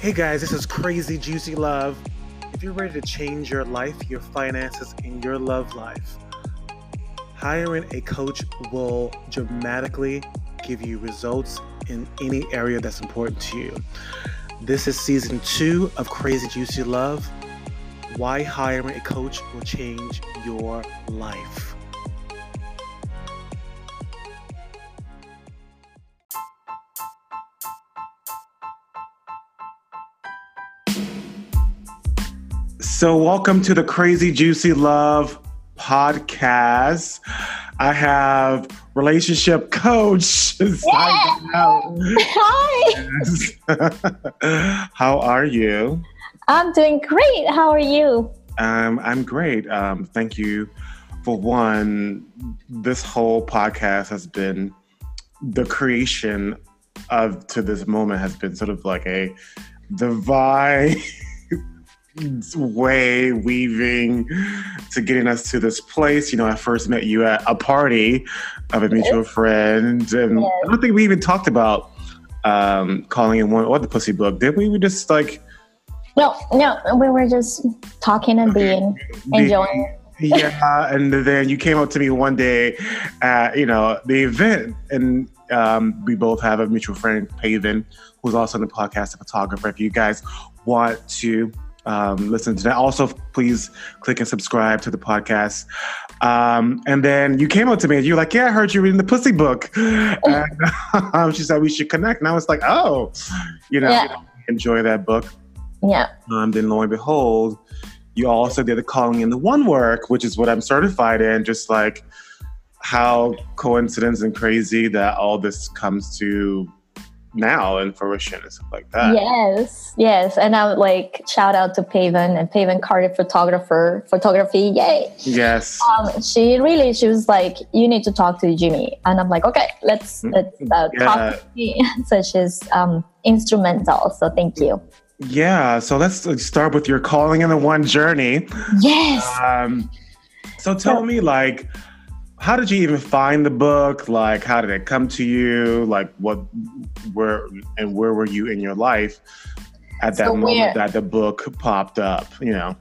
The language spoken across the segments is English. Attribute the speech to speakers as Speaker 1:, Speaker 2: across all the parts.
Speaker 1: Hey guys, this is Crazy Juicy Love. If you're ready to change your life, your finances, and your love life, hiring a coach will dramatically give you results in any area that's important to you. This is season two of Crazy Juicy Love. Why hiring a coach will change your life. So, welcome to the Crazy Juicy Love podcast. I have relationship coach.
Speaker 2: Yeah. Hi.
Speaker 1: How are you?
Speaker 2: I'm doing great. How are you?
Speaker 1: Um, I'm great. Um, thank you for one. This whole podcast has been the creation of to this moment has been sort of like a divine way weaving to getting us to this place. You know, I first met you at a party of a mutual friend, and
Speaker 2: Yes.
Speaker 1: I don't think we even talked about um, calling it one or the pussy book. Did we? We just like
Speaker 2: No, no, we were just talking and being enjoying.
Speaker 1: yeah, and then you came up to me one day at you know the event, and um, we both have a mutual friend, Paven, who's also in the podcast, a photographer. If you guys want to um, listen to that, also please click and subscribe to the podcast. Um, and then you came up to me and you're like, "Yeah, I heard you reading the Pussy Book," and um, she said we should connect. And I was like, "Oh, you know,
Speaker 2: Yeah.
Speaker 1: enjoy that book."
Speaker 2: Yeah.
Speaker 1: Um, then lo and behold, you also did the calling in the one work, which is what I'm certified in. Just like how coincidence and crazy that all this comes to now and fruition and stuff like that.
Speaker 2: Yes, yes. And I would like shout out to Paven and Paven Carter photographer, photography. Yay.
Speaker 1: Yes.
Speaker 2: Um, she really, she was like, you need to talk to Jimmy. And I'm like, okay, let's, let's uh,
Speaker 1: Yeah.
Speaker 2: talk to me. so she's um, instrumental. So thank you.
Speaker 1: Yeah. So let's start with your calling in the one journey.
Speaker 2: Yes.
Speaker 1: Um, so tell me, like, how did you even find the book? Like, how did it come to you? Like, what, where, and where were you in your life at that
Speaker 2: So
Speaker 1: moment that the book popped up? You know.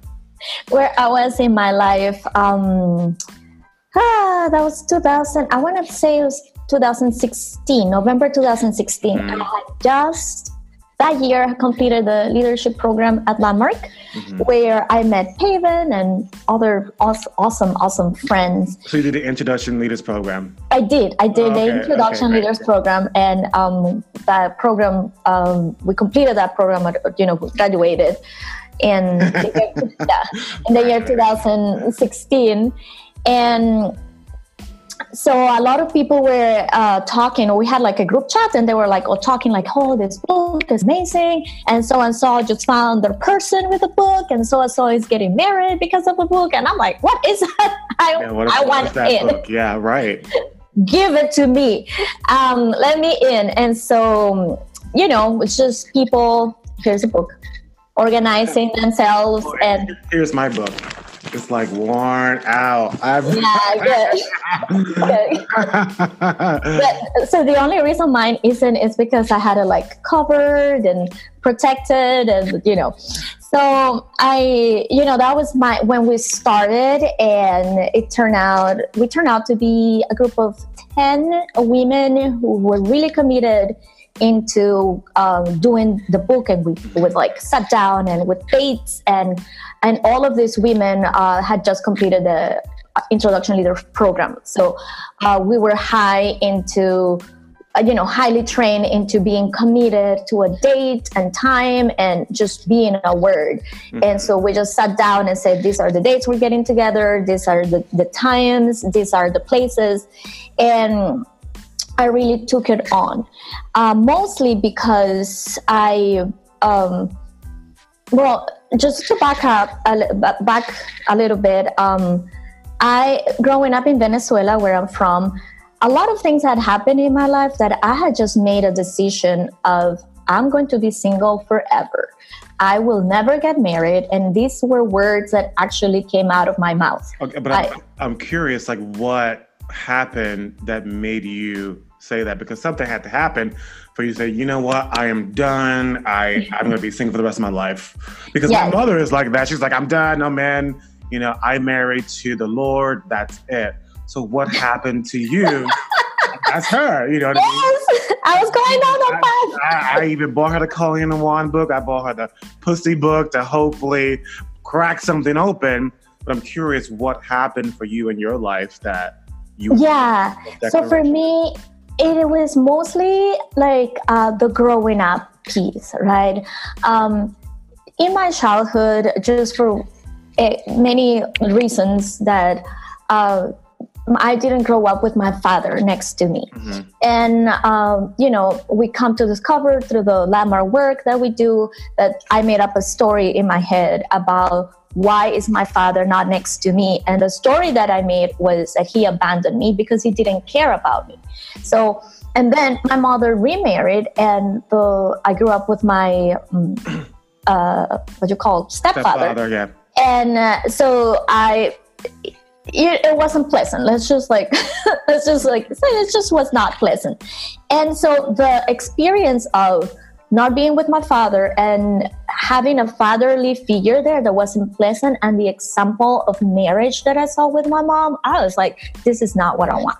Speaker 2: where I was in my life. Um, ah, that was 2000. I want to say it was 2016, November 2016.
Speaker 1: Mhm.
Speaker 2: I had just that year I completed the leadership program at Landmark,
Speaker 1: Mhm.
Speaker 2: where I met Paven and other awes- awesome, awesome friends.
Speaker 1: So you did the Introduction Leaders Program.
Speaker 2: I did. I did
Speaker 1: Okay,
Speaker 2: the Introduction
Speaker 1: okay.
Speaker 2: Leaders program, and um, that program um, we completed that program. at- You know, graduated in the year, yeah, in the year 2016, and so a lot of people were uh, talking. We had like a group chat, and they were like, "Oh, talking like, oh, this book is amazing," and so and so just found their person with the book, and so and so is getting married because of the book, and I'm like, "What is that? I,
Speaker 1: Yeah, what
Speaker 2: I want
Speaker 1: that
Speaker 2: in."
Speaker 1: book? Yeah, right.
Speaker 2: give it to me um, let me in and so you know it's just people here's a book organizing themselves and
Speaker 1: Here's my book. It's like worn out. I've
Speaker 2: yeah. But, so the only reason mine isn't is because I had it like covered and protected and you know so I you know that was my when we started and it turned out we turned out to be a group of 10 women who were really committed into um, doing the book and we would like sat down and with dates and and all of these women uh, had just completed the introduction leader program. So uh, we were high into uh, you know highly trained into being committed to a date and time and just being a word. And so we just sat down and said these are the dates we're getting together. These are the, the times. These are the places. And i really took it on uh, mostly because i um, well just to back up a, back a little bit um, i growing up in venezuela where i'm from a lot of things had happened in my life that i had just made a decision of i'm going to be single forever. I will never get married and these were words that actually came out of my mouth.
Speaker 1: Okay, but I'm, I'm curious, like, what happened that made you say that because something had to happen for you to say, you know what, I am done. I I'm gonna be single for the rest of my life. Because yes. my mother is like that. She's like, I'm done. No man. You know, I married to the Lord. That's it. So what happened to you? That's her. You know what yes,
Speaker 2: I mean? I was going down the path.
Speaker 1: I, I, I, even bought her the in the One book. I bought her the Pussy book to hopefully crack something open. But I'm curious what happened for you in your life that you.
Speaker 2: Yeah. So for me, it was mostly like uh, the growing up piece, right? Um, in my childhood, just for uh, many reasons that. Uh, I didn't grow up with my father next to me. Mm-hmm. And, um, you know, we come to discover through the landmark work that we do that I made up a story in my head about why is my father not next to me? And the story that I made was that he abandoned me because he didn't care about me. So, and then my mother remarried, and the, I grew up with my, um, uh, what you call stepfather. stepfather yeah. And uh, so I, it, it, wasn't pleasant. Let's just like, let's just like it just was not pleasant. And so the experience of not being with my father and having a fatherly figure there that wasn't pleasant and the example of marriage that I saw with my mom, I was like, this is not what I want.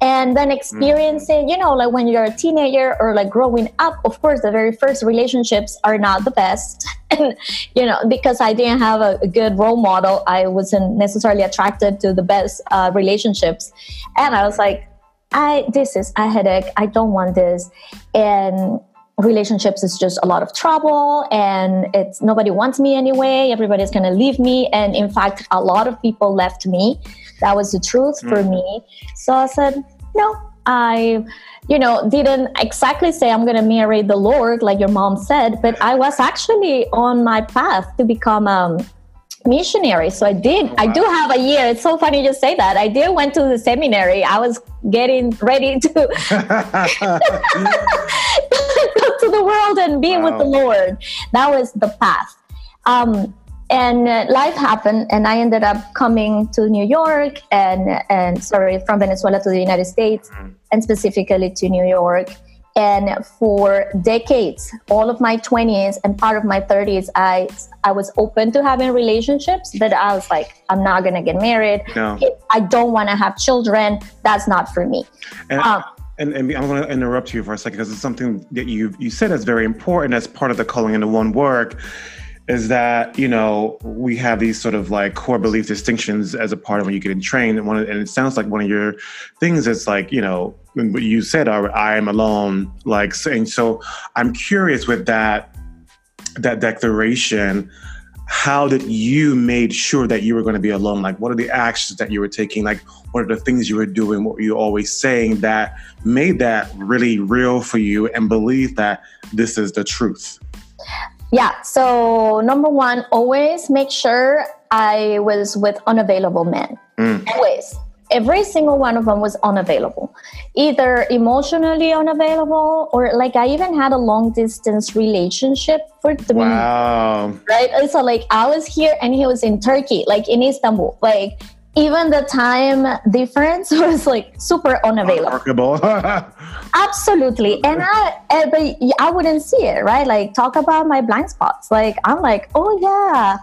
Speaker 2: And then experiencing, you know, like when you're a teenager or like growing up, of course, the very first relationships are not the best. And, you know, because I didn't have a, a good role model, I wasn't necessarily attracted to the best uh, relationships. And I was like, I, this is a headache. I don't want this. And relationships is just a lot of trouble and it's nobody wants me anyway. Everybody's going to leave me. And in fact a lot of people left me. That was the truth mm. for me. So i said no i you know didn't exactly say i'm going to marry the lord like your mom said but i was actually on my path to become um, missionary. So I did. Oh, wow. I do have a year. It's so funny you say that. I did went to the seminary. I was getting ready to go to the world and be wow. with the Lord. That was the path. Um, and uh, life happened, and I ended up coming to New York and and sorry from Venezuela to the United States, mm. and specifically to New York. And for decades, all of my 20s and part of my 30s, I I was open to having relationships, but I was like, I'm not gonna get married. No. I don't want to have children. That's not for me.
Speaker 1: And, um, and, and I'm going to interrupt you for a second because it's something that you you said is very important as part of the calling into one work is that you know we have these sort of like core belief distinctions as a part of when you get in trained and one of, and it sounds like one of your things is like you know what you said I am alone like saying so I'm curious with that that declaration how did you made sure that you were going to be alone like what are the actions that you were taking like what are the things you were doing what were you always saying that made that really real for you and believe that this is the truth
Speaker 2: yeah. So number one, always make sure I was with unavailable men. Mm. Always. Every single one of them was unavailable, either emotionally unavailable or like I even had a long distance relationship for three wow. Months, right? So like I was here and he was in Turkey, like in Istanbul. Like even the time difference was like super unavailable. Absolutely, and I, and, but I wouldn't see it, right? Like talk about my blind spots. Like I'm like, oh yeah,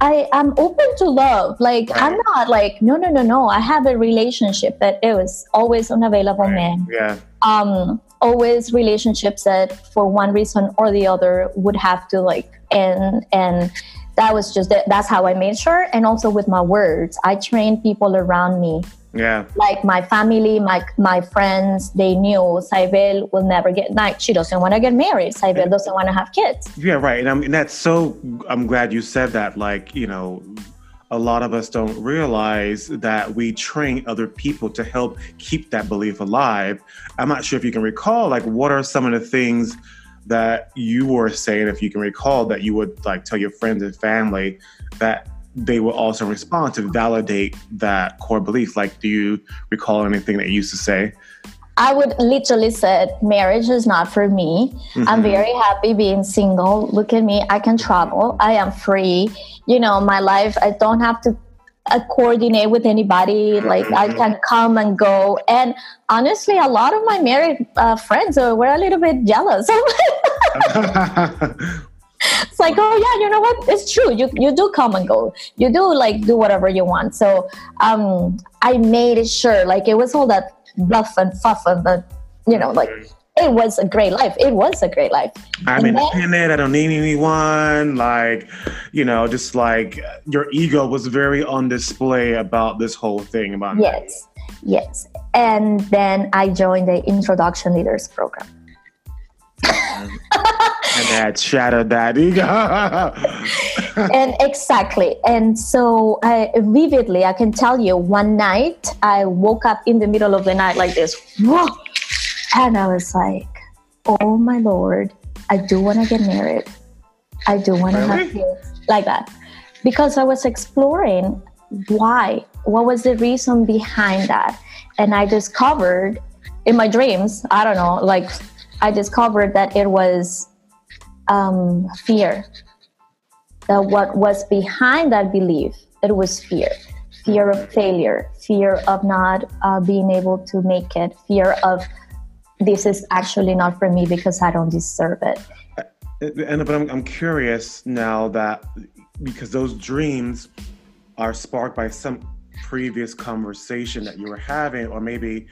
Speaker 2: I am open to love. Like right. I'm not like no, no, no, no. I have a relationship, but it was always unavailable right. man.
Speaker 1: Yeah.
Speaker 2: Um, always relationships that for one reason or the other would have to like end and that was just that's how I made sure. And also with my words, I trained people around me.
Speaker 1: Yeah.
Speaker 2: Like my family, my my friends, they knew Cybele will never get like she doesn't want to get married. Cybele doesn't want to have kids.
Speaker 1: Yeah, right. And, I'm, and that's so I'm glad you said that. Like, you know, a lot of us don't realize that we train other people to help keep that belief alive. I'm not sure if you can recall, like, what are some of the things that you were saying, if you can recall, that you would like tell your friends and family that they will also respond to validate that core belief. Like, do you recall anything that you used to say?
Speaker 2: I would literally said, marriage is not for me. Mm-hmm. I'm very happy being single. Look at me. I can travel. I am free. You know, my life, I don't have to uh, coordinate with anybody. Like I
Speaker 1: Mhm.
Speaker 2: can come and go. And honestly, a lot of my married uh, friends uh, were a little bit jealous. it's like, oh yeah, you know what? It's true. You you do come and go. You do like do whatever you want. So um, I made it sure. Like it was all that bluff and fuff and the, you know, like it was a great life. It was a great life.
Speaker 1: I'm
Speaker 2: And then-
Speaker 1: independent. I don't need anyone. Like, you know, just like your ego was very on display about this whole thing. About
Speaker 2: Yes, yes. And then I joined the Introduction Leaders Program.
Speaker 1: And that shattered that ego.
Speaker 2: and exactly. And so I vividly, I can tell you one night I woke up in the middle of the night like this, whoa, and I was like, oh my Lord, I do want to get married. I do want to have
Speaker 1: Really?
Speaker 2: kids like that. Because I was exploring why, what was the reason behind that. And I discovered in my dreams, I don't know, like I discovered that it was um, fear that what was behind that belief it was fear fear of failure fear of not uh, being able to make it fear of this is actually not for me because i don't deserve it
Speaker 1: and but I'm, I'm curious now that because those dreams are sparked by some previous conversation that you were having, or maybe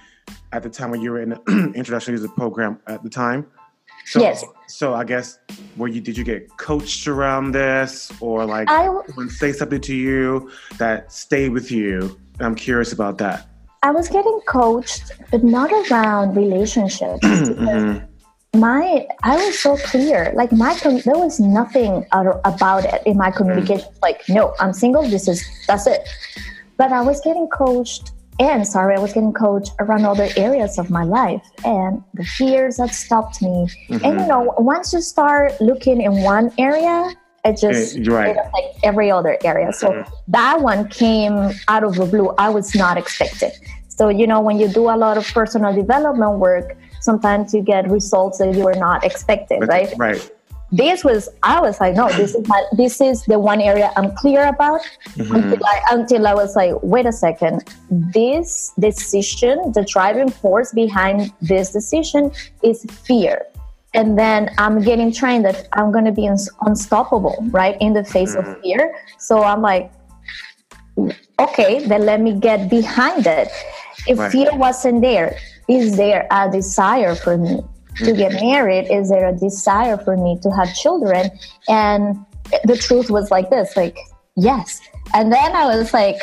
Speaker 1: at the time when you were in the introduction to the program at the time. So,
Speaker 2: Yes.
Speaker 1: So I guess were you did you get coached around this, or like
Speaker 2: I,
Speaker 1: someone say something to you that stayed with you? I'm curious about that.
Speaker 2: I was getting coached but not around relationships.
Speaker 1: Mhm.
Speaker 2: my i was so clear. Like my there was nothing about it in my communication. Like no i'm single. This is that's it. But i was getting coached and sorry i was getting coached around other areas of my life and the fears that stopped me and you
Speaker 1: Mhm.
Speaker 2: know once you start looking in one area it just
Speaker 1: Eh, right.
Speaker 2: it affects every other area so
Speaker 1: Mhm.
Speaker 2: that one came out of the blue i was not expecting so you know when you do a lot of personal development work sometimes you get results that you were not expecting right
Speaker 1: Right.
Speaker 2: This was i was like no this is my this is the one area i'm clear about
Speaker 1: Mhm.
Speaker 2: until I, until I was like wait a second this decision the driving force behind this decision is fear and then i'm getting trained that i'm going to be uns- unstoppable right in the face of
Speaker 1: Mhm.
Speaker 2: fear so i'm like okay then let me get behind it if
Speaker 1: Right.
Speaker 2: fear wasn't there is there a desire for me to get married is there a desire for me to have children and the truth was like this like yes and then i was like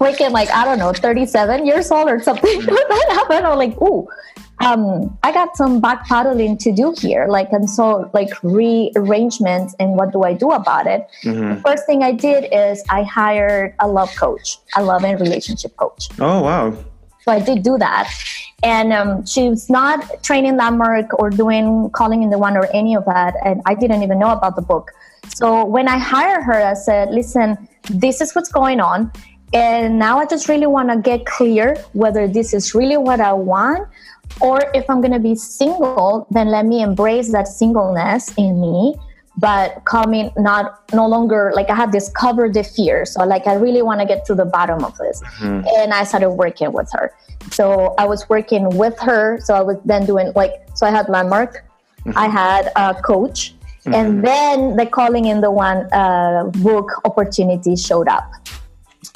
Speaker 2: freaking like i don't know 37 years old or something that happened i'm like ooh um, I got some back paddling to do here, like, and so like rearrangements and what do I do about it?
Speaker 1: Mhm.
Speaker 2: First thing I did is I hired a love coach, a love and relationship coach.
Speaker 1: Oh wow.
Speaker 2: So I did do that. And um, she was not training landmark or doing calling in the one or any of that. And I didn't even know about the book. So when I hired her, I said, listen, this is what's going on. And now I just really want to get clear whether this is really what I want or if I'm going to be single, then let me embrace that singleness in me but coming not no longer like I have discovered the fear. So like I really want to get to the bottom of this.
Speaker 1: Mhm.
Speaker 2: And I started working with her. So I was working with her. So I was then doing like so I had landmark, I had a coach, and then the calling in the one uh, book opportunity showed up.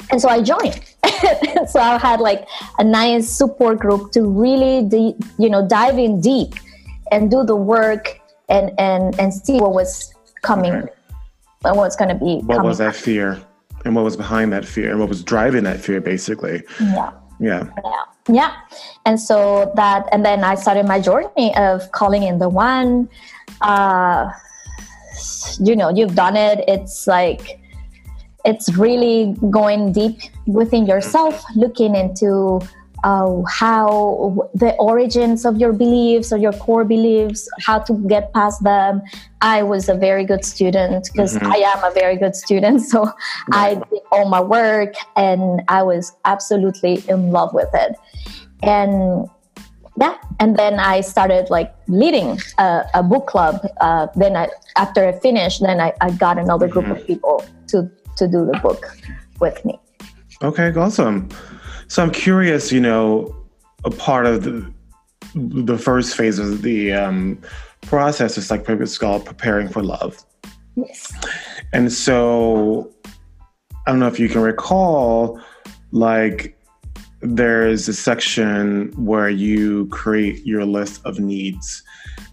Speaker 2: And so I joined. so I had like a nice support group to really de- you know dive in deep and do the work and and and see what was coming and what's going to be
Speaker 1: What
Speaker 2: coming
Speaker 1: was that fear? And what was behind that fear? And what was driving that fear, basically?
Speaker 2: yeah
Speaker 1: Yeah.
Speaker 2: yeah yeah and so that and then i started my journey of calling in the one uh you know you've done it it's like it's really going deep within yourself looking into uh, how the origins of your beliefs or your core beliefs how to get past them. I was a very good student because
Speaker 1: Mhm.
Speaker 2: i am a very good student so i did all my work and i was absolutely in love with it. And yeah and then i started like leading a, a book club uh, then I, after i finished then I, I got another group of people to to do the book with me.
Speaker 1: Okay, awesome. So I'm curious, you know, a part of the, the first phase of the um, process is like it's called preparing for love.
Speaker 2: Yes.
Speaker 1: And so I don't know if you can recall, like there's a section where you create your list of needs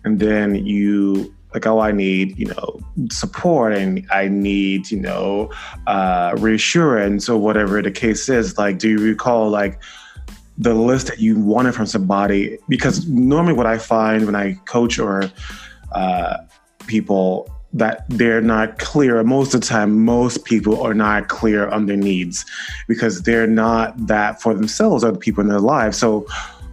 Speaker 1: and then you like oh i need you know support and i need you know uh, reassurance or whatever the case is. Like do you recall like the list that you wanted from somebody? Because normally what i find when i coach or uh, people that they're not clear most of the time most people are not clear on their needs because they're not that for themselves or the people in their lives. So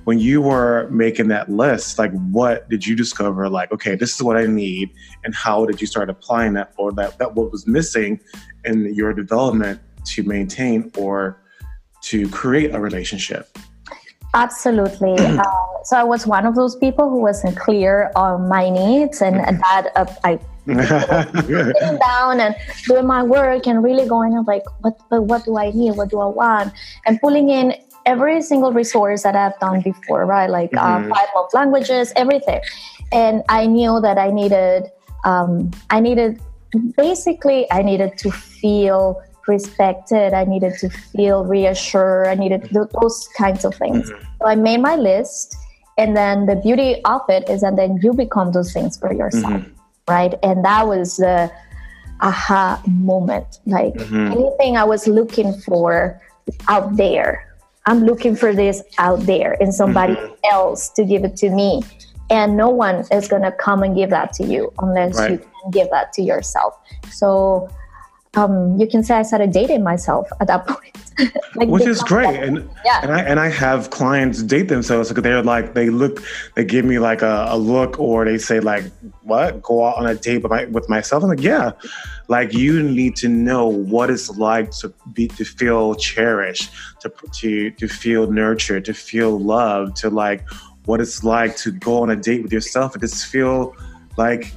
Speaker 1: when you were making that list, like what did you discover? Like, okay, this is what I need, and how did you start applying that, or that that what was missing in your development to maintain or to create a relationship?
Speaker 2: Absolutely. uh, so I was one of those people who wasn't clear on my needs, and that uh, I sitting down and doing my work and really going like, what, but what do I need? What do I want? And pulling in every single resource that I've done before, right? Like uh, mm-hmm. five love languages, everything. And I knew that I needed, um, I needed, basically, I needed to feel respected. I needed to feel reassured. I needed those kinds of things. Mm-hmm. So I made my list. And then the beauty of it is that then you become those things for yourself, mm-hmm. right? And that was the aha moment. Like mm-hmm. anything I was looking for out there I'm looking for this out there and somebody mm-hmm. else to give it to me. And no one is going to come and give that to you unless right. you can give that to yourself. So um, you can say I started dating myself at that point.
Speaker 1: like Which is great. And yeah. and I and I have clients date themselves because they're like they look they give me like a, a, look or they say like what go out on a date with, my, with myself. I'm like, yeah. Like you need to know what it's like to be to feel cherished, to to to feel nurtured, to feel loved, to like what it's like to go on a date with yourself and just feel like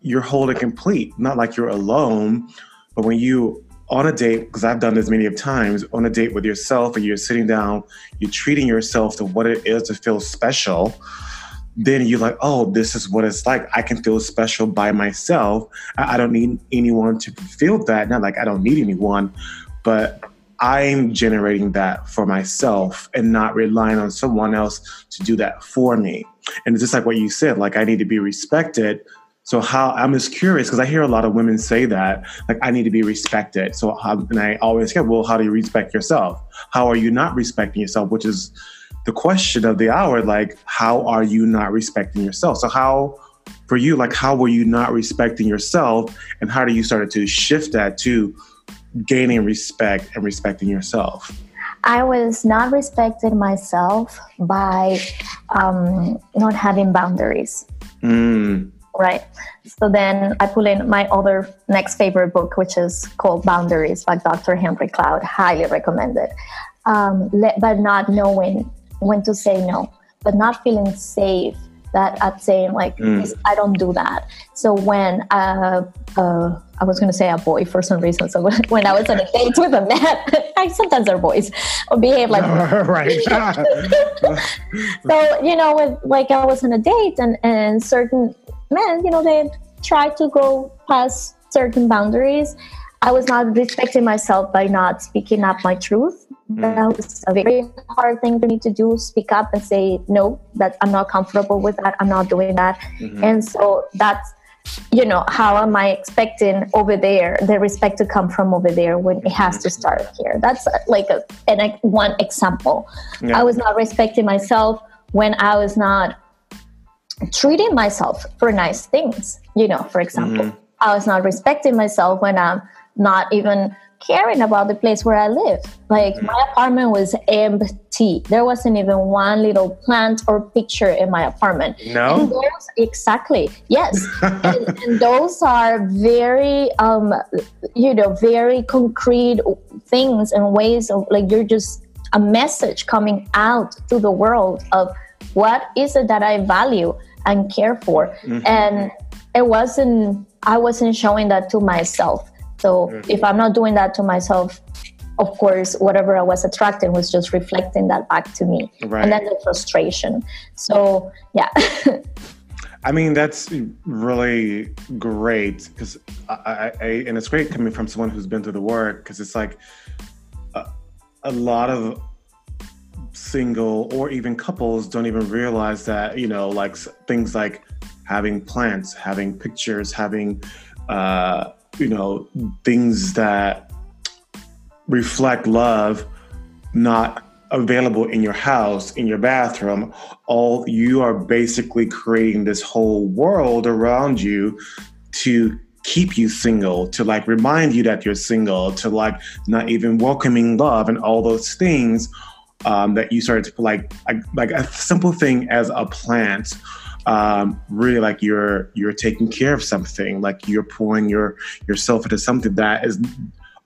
Speaker 1: you're whole and complete, not like you're alone but when you on a date, because I've done this many of times, on a date with yourself and you're sitting down, you're treating yourself to what it is to feel special, then you're like, oh, this is what it's like. I can feel special by myself. I, I don't need anyone to feel that. Not like I don't need anyone, but I'm generating that for myself and not relying on someone else to do that for me. And it's just like what you said, like I need to be respected so how I'm just curious because I hear a lot of women say that like I need to be respected. So how, and I always get well, how do you respect yourself? How are you not respecting yourself? Which is the question of the hour. Like how are you not respecting yourself? So how for you like how were you not respecting yourself and how do you start to shift that to gaining respect and respecting yourself?
Speaker 2: I was not respecting myself by um, not having boundaries. Mm right? So then I pull in my other next favorite book, which is called Boundaries by Dr. Henry Cloud. Highly recommended. Um, but not knowing when to say no, but not feeling safe that at saying like mm. I don't do that. So when uh, uh, I was going to say a boy for some reason. So when I was on a date with a man, I sometimes are boys or behave like right. so you know, with like I was on a date and and certain men, you know, they try to go past certain boundaries. I was not respecting myself by not speaking up my truth. Mm. That was a very hard thing for me to do speak up and say, no, that I'm not comfortable with that. I'm not doing that. Mm-hmm. And so that's, you know, how am I expecting over there the respect to come from over there when it has to start here? That's like a, an, one example. Yeah. I was not respecting myself when I was not treating myself for nice things. You know, for example, mm-hmm. I was not respecting myself when I'm not even caring about the place where I live. Like mm-hmm. my apartment was empty. There wasn't even one little plant or picture in my apartment.
Speaker 1: No.
Speaker 2: Those, exactly. Yes. and, and, those are very, um, you know, very concrete things and ways of like you're just a message coming out to the world of what is it that I value and care for? Mm-hmm. And it wasn't, I wasn't showing that to myself. So mm-hmm. if I'm not doing that to myself, of course, whatever I was attracting was just reflecting that back to me. Right. And then the frustration. So, yeah.
Speaker 1: I mean, that's really great because I, I, and it's great coming from someone who's been through the work because it's like a, a lot of single or even couples don't even realize that, you know, like things like having plants, having pictures, having, uh, you know, things that reflect love, not available in your house, in your bathroom, all you are basically creating this whole world around you to keep you single, to like remind you that you're single, to like not even welcoming love and all those things um, that you started to like, like a simple thing as a plant. Um, really like you're you're taking care of something like you're pouring your yourself into something that is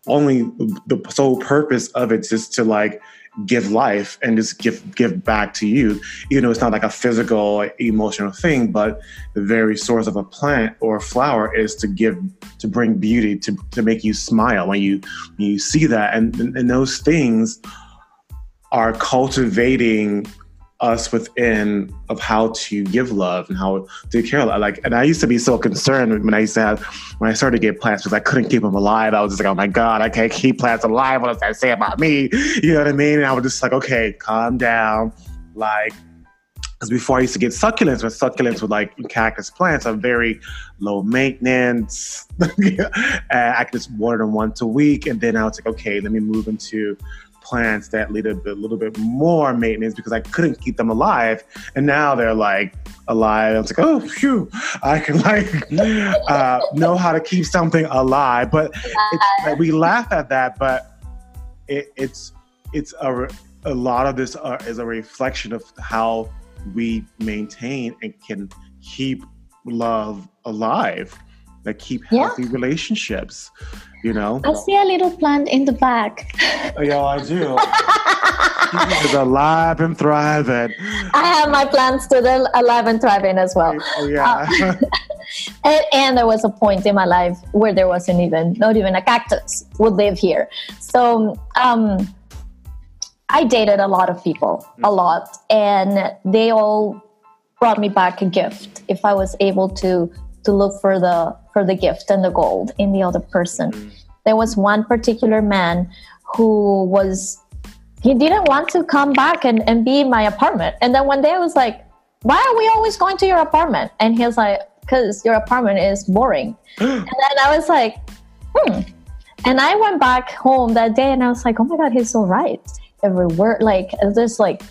Speaker 1: only the sole purpose of it is just to like give life and just give give back to you. You know, it's not like a physical, emotional thing, but the very source of a plant or a flower is to give, to bring beauty, to to make you smile when you when you see that, and and those things are cultivating us within of how to give love and how to care. Like, and I used to be so concerned when I used to have, when I started to get plants because I couldn't keep them alive. I was just like, oh my God, I can't keep plants alive. What does that say about me? You know what I mean? And I was just like, okay, calm down. Like, because before I used to get succulents, but succulents with like cactus plants are very low maintenance. I could just water them once a week. And then I was like, okay, let me move into plants that needed a little bit more maintenance because I couldn't keep them alive. And now they're like alive. I was like, oh, phew, I can like uh, know how to keep something alive. But like, we laugh at that, but it, it's it's a, a lot of this uh, is a reflection of how we maintain and can keep love alive, that keep healthy yeah. relationships you know.
Speaker 2: I see a little plant in the back.
Speaker 1: Oh, yeah, I do. He's alive and thriving.
Speaker 2: I have my plants still alive and thriving as well.
Speaker 1: Oh yeah. Uh,
Speaker 2: and, and, there was a point in my life where there wasn't even not even a cactus would live here. So um, I dated a lot of people, a mm. lot, and they all brought me back a gift if I was able to to look for the for the gift and the gold in the other person. Mm-hmm. There was one particular man who was he didn't want to come back and, and be in my apartment. And then one day I was like, Why are we always going to your apartment? And he was like, Because your apartment is boring. and then I was like, hmm. And I went back home that day and I was like, Oh my god, he's so right. Every word like this like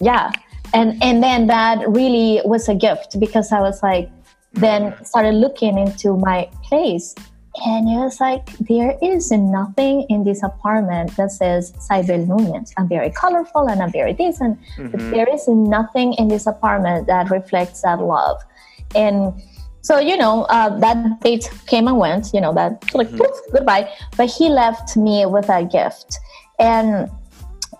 Speaker 2: yeah. And and then that really was a gift because I was like, then started looking into my place and it was like there is nothing in this apartment that says Cybele Nunez. I'm very colorful and I'm very decent, mm-hmm. but there is nothing in this apartment that reflects that love. And so you know uh, that date came and went. You know that like mm-hmm. poof, goodbye. But he left me with a gift. And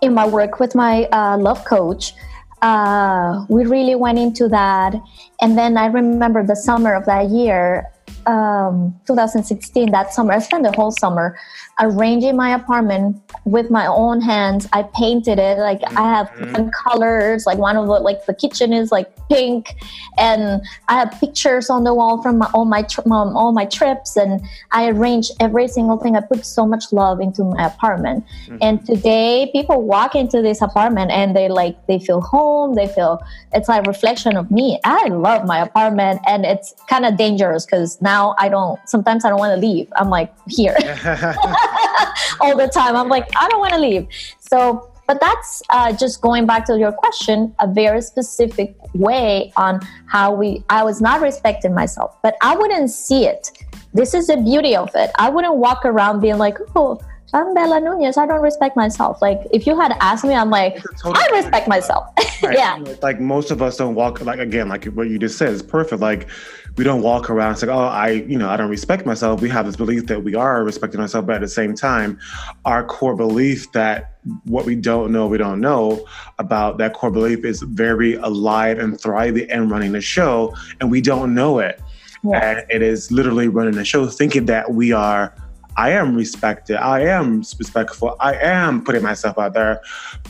Speaker 2: in my work with my uh, love coach, uh, we really went into that. And then I remember the summer of that year, um, 2016, that summer, I spent the whole summer arranging my apartment with my own hands. I painted it like I have mm-hmm. colors. Like one of the like the kitchen is like pink, and I have pictures on the wall from my, all my um, all my trips, and I arranged every single thing. I put so much love into my apartment, mm-hmm. and today people walk into this apartment and they like they feel home. They feel it's like a reflection of me. I love my apartment, and it's kind of dangerous because now I don't. Sometimes I don't want to leave. I'm like here. all the time. I'm like, I don't want to leave. So, but that's uh, just going back to your question, a very specific way on how we, I was not respecting myself, but I wouldn't see it. This is the beauty of it. I wouldn't walk around being like, oh, I'm Bella Nunez. I don't respect myself. Like if you had asked me, I'm like, totally I respect myself. Right. yeah.
Speaker 1: Like most of us don't walk like again, like what you just said is perfect. Like we don't walk around and say, oh, I, you know, I don't respect myself. We have this belief that we are respecting ourselves, but at the same time, our core belief that what we don't know, we don't know about that core belief is very alive and thriving and running the show, and we don't know it. Yeah. And it is literally running the show, thinking that we are I am respected. I am respectful. I am putting myself out there.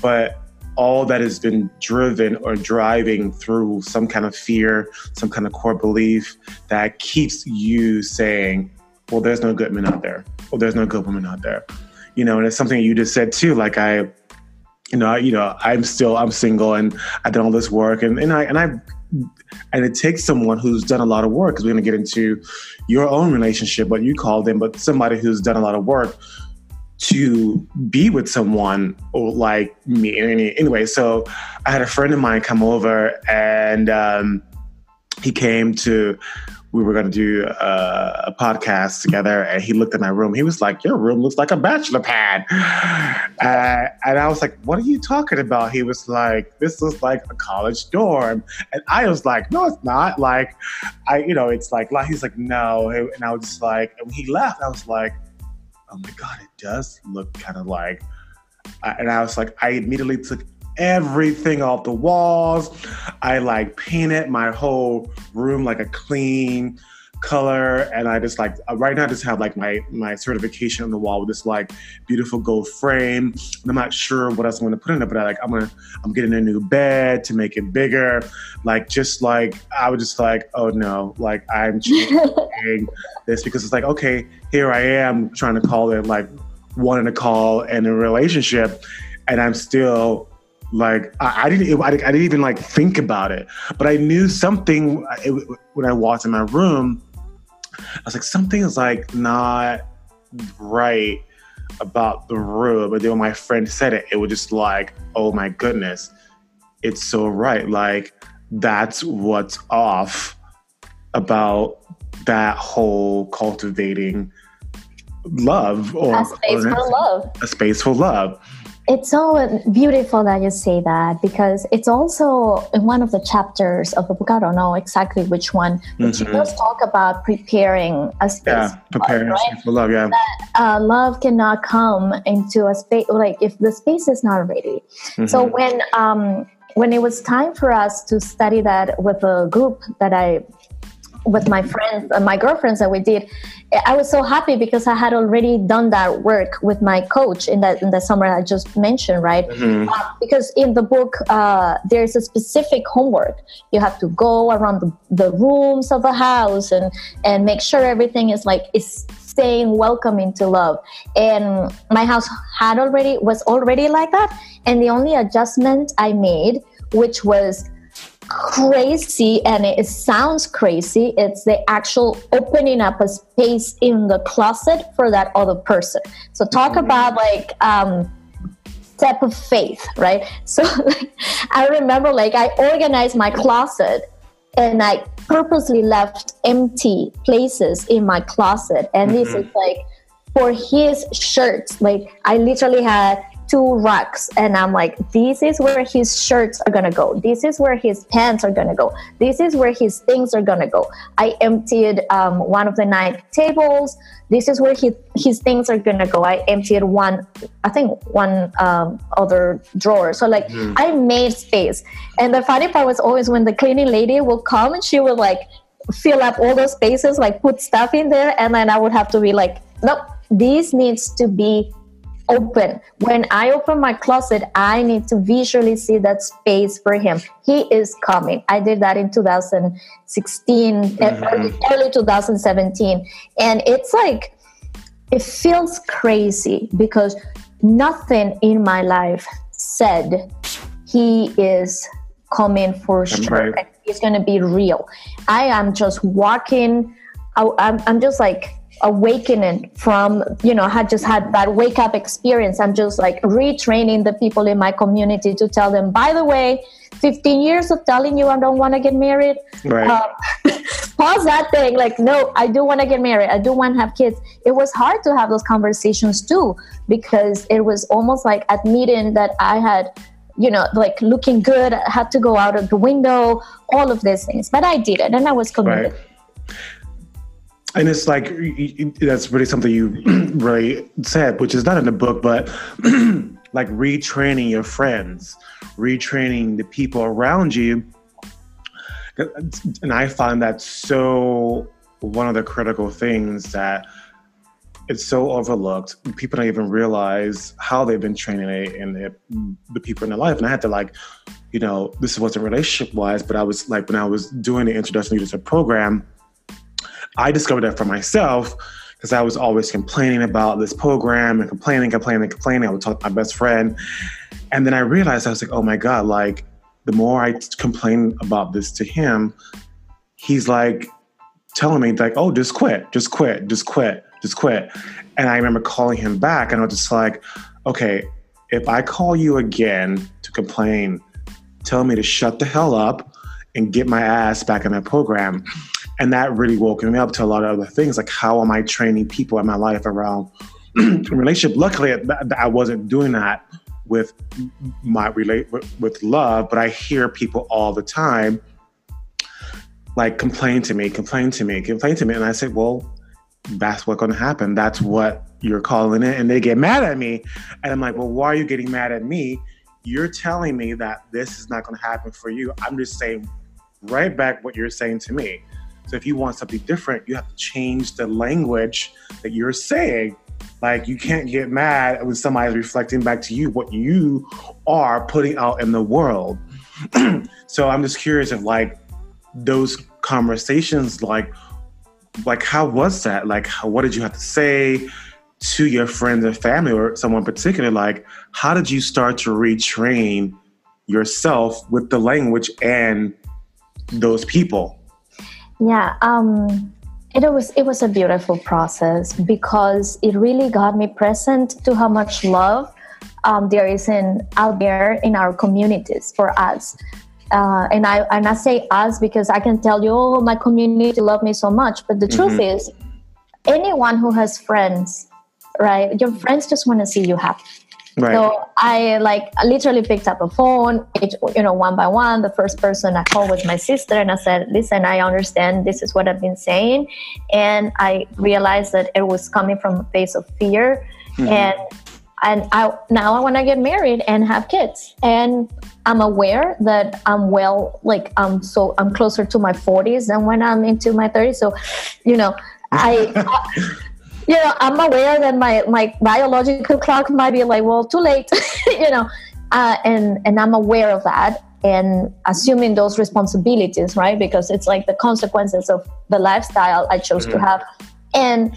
Speaker 1: But all that has been driven or driving through some kind of fear, some kind of core belief that keeps you saying, well, there's no good men out there. Well, there's no good women out there. You know, and it's something you just said too. Like I, you know, I, you know, I'm still I'm single and I've done all this work and, and I and I and it takes someone who's done a lot of work because we're going to get into your own relationship, what you call them, but somebody who's done a lot of work to be with someone or like me. Anyway, so I had a friend of mine come over and um, he came to we were going to do a, a, podcast together and he looked at my room. He was like your room looks like a bachelor pad. Uh, and i was like what are you talking about? He was like this looks like a college dorm. And i was like no it's not. Like i you know it's like he's like no. And i was just like and when he left. I was like oh my god it does look kind of like and i was like i immediately took everything off the walls. I like painted my whole room like a clean color and I just like uh, right now I just have like my my certification on the wall with this like beautiful gold frame. And I'm not sure what else I'm gonna put in it, but I like I'm gonna I'm getting a new bed to make it bigger. Like just like I was just like, oh no, like I'm changing this because it's like, okay, here I am trying to call it like wanting to call in a relationship and I'm still like I, I didn't, I, I, didn't even like think about it, but I knew something it, when I walked in my room. I was like, something is like not right about the room. But then when my friend said it, it was just like, oh my goodness, it's so right. Like that's what's off about that whole cultivating love or
Speaker 2: a space or, for love.
Speaker 1: A space for love.
Speaker 2: It's so beautiful that you say that because it's also in one of the chapters of the book. I don't know exactly which one, but mm-hmm. you just talk about preparing a space.
Speaker 1: Yeah, preparing love, right? for love. Yeah,
Speaker 2: that, uh, love cannot come into a space like if the space is not ready. Mm-hmm. So when um, when it was time for us to study that with a group that I with my friends and uh, my girlfriends that we did i was so happy because i had already done that work with my coach in that in the summer i just mentioned right? Mm-hmm. uh, because in the book uh, there's a specific homework. You have to go around the, the rooms of the house and and make sure everything is like is staying welcoming to love. And my house had already was already like that. And the only adjustment i made which was crazy and it sounds crazy it's the actual opening up a space in the closet for that other person so talk mm-hmm. about like um step of faith right so i remember like i organized my closet and i purposely left empty places in my closet and mm-hmm. this is like for his shirts like i literally had two racks and i'm like this is where his shirts are gonna go. This is where his pants are gonna go. This is where his things are gonna go. I emptied um, one of the night tables. This is where his, his things are gonna go. I emptied one i think one um, other drawer. So like mm. i made space. And the funny part was always when the cleaning lady will come and she would like fill up all those spaces like put stuff in there and then i would have to be like nope this needs to be open. When I open my closet, I need to visually see that space for him. He is coming. I did that in 2016, mm-hmm. early, early 2017. And it's like, it feels crazy because nothing in my life said he is coming for sure. Right. He's going to be real. I am just walking. I, I'm, I'm just like awakening from you know had just had that wake up experience i'm just like retraining the people in my community to tell them by the way 15 years of telling you i don't want to get married right. Uh, pause that thing like no i do want to get married i do want to have kids. It was hard to have those conversations too because it was almost like admitting that i had you know like looking good I had to go out of the window all of these things but i did it and i was committed. Right
Speaker 1: and it's like that's really something you really said which is not in the book but like retraining your friends retraining the people around you and i find that so one of the critical things that it's so overlooked. People don't even realize how they've been training it and the, the people in their life. And I had to like, you know, this wasn't relationship wise, but I was like, when I was doing the introduction leadership program, I discovered that for myself because I was always complaining about this program and complaining, complaining, complaining. I would talk to my best friend. And then I realized I was like, oh my God, like the more I complain about this to him, he's like telling me like, oh, just quit, just quit, just quit just quit. And I remember calling him back and I was just like, okay, if I call you again to complain, tell me to shut the hell up and get my ass back in that program. And that really woke me up to a lot of other things, like how am I training people in my life around relationship? Luckily, I wasn't doing that with my relate with love, but I hear people all the time like complain to me, complain to me, complain to me, and I say, well, that's what's going to happen. That's what you're calling it. And they get mad at me. And I'm like, well, why are you getting mad at me? You're telling me that this is not going to happen for you. I'm just saying right back what you're saying to me. So if you want something different, you have to change the language that you're saying. Like you can't get mad when somebody's reflecting back to you what you are putting out in the world. so I'm just curious if like those conversations like like how was that like how, what did you have to say to your friends and family or someone particular like how did you start to retrain yourself with the language and those people
Speaker 2: yeah um it was it was a beautiful process because it really got me present to how much love um, there is in out there in our communities for us uh, and I and I say us because I can tell you, oh, my community love me so much. But the mm-hmm. truth is, anyone who has friends, right? Your friends just want to see you happy. Right. So I like literally picked up a phone, each, you know, one by one. The first person I called was my sister, and I said, "Listen, I understand this is what I've been saying," and I realized that it was coming from a place of fear, mm-hmm. and and I now I want to get married and have kids, and I'm aware that I'm well, like I'm so I'm closer to my 40s than when I'm into my 30s. So, you know, I, you know, I'm aware that my my biological clock might be like, well, too late, you know, uh, and and I'm aware of that and assuming those responsibilities, right? Because it's like the consequences of the lifestyle I chose mm-hmm. to have, and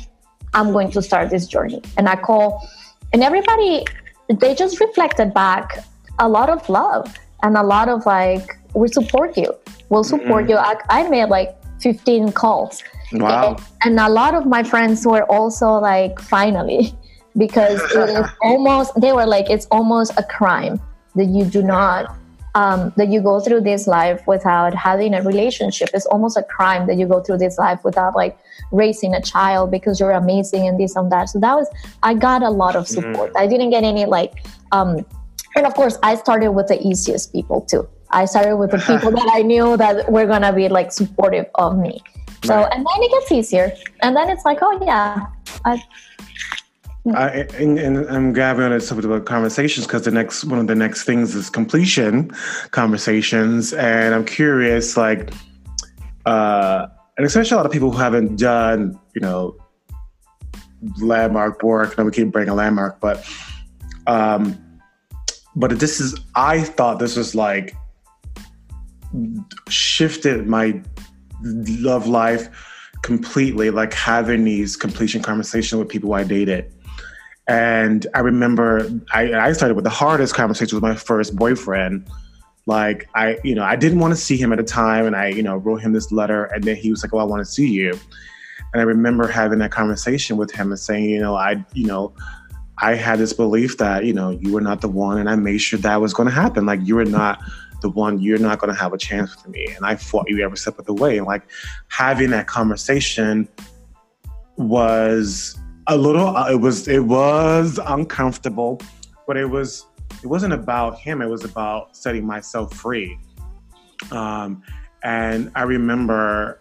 Speaker 2: I'm going to start this journey. And I call, and everybody, they just reflected back a lot of love and a lot of like we support you we'll support mm-hmm. you I, I, made like 15 calls.
Speaker 1: Wow.
Speaker 2: And, and, a lot of my friends were also like finally because it is almost they were like it's almost a crime that you do not um, that you go through this life without having a relationship. It's almost a crime that you go through this life without like raising a child because you're amazing and this and that. So that was i got a lot of support. Mm. i didn't get any like um, and of course i started with the easiest people too i started with the people that i knew that were gonna be like supportive of me so right. and then it gets easier and then it's like oh yeah i
Speaker 1: I, and, and, I'm grabbing on a subject about conversations because the next one of the next things is completion conversations, and I'm curious, like, uh, and especially a lot of people who haven't done, you know, landmark work. And we keep bringing a landmark, but um, but this is i thought this was like shifted my love life completely like having these completion conversations with people i dated. And i remember I, I started with the hardest conversation with my first boyfriend. Like i you know i didn't want to see him at the time and i you know wrote him this letter and then he was like oh i want to see you. And i remember having that conversation with him and saying you know i you know I had this belief that, you know, you were not the one, and I made sure that was going to happen. Like, you were not the one, you're not going to have a chance with me. And I fought you every step of the way. And like having that conversation was a little, uh, it was, it was uncomfortable, but it was, it wasn't about him. It was about setting myself free. Um, and I remember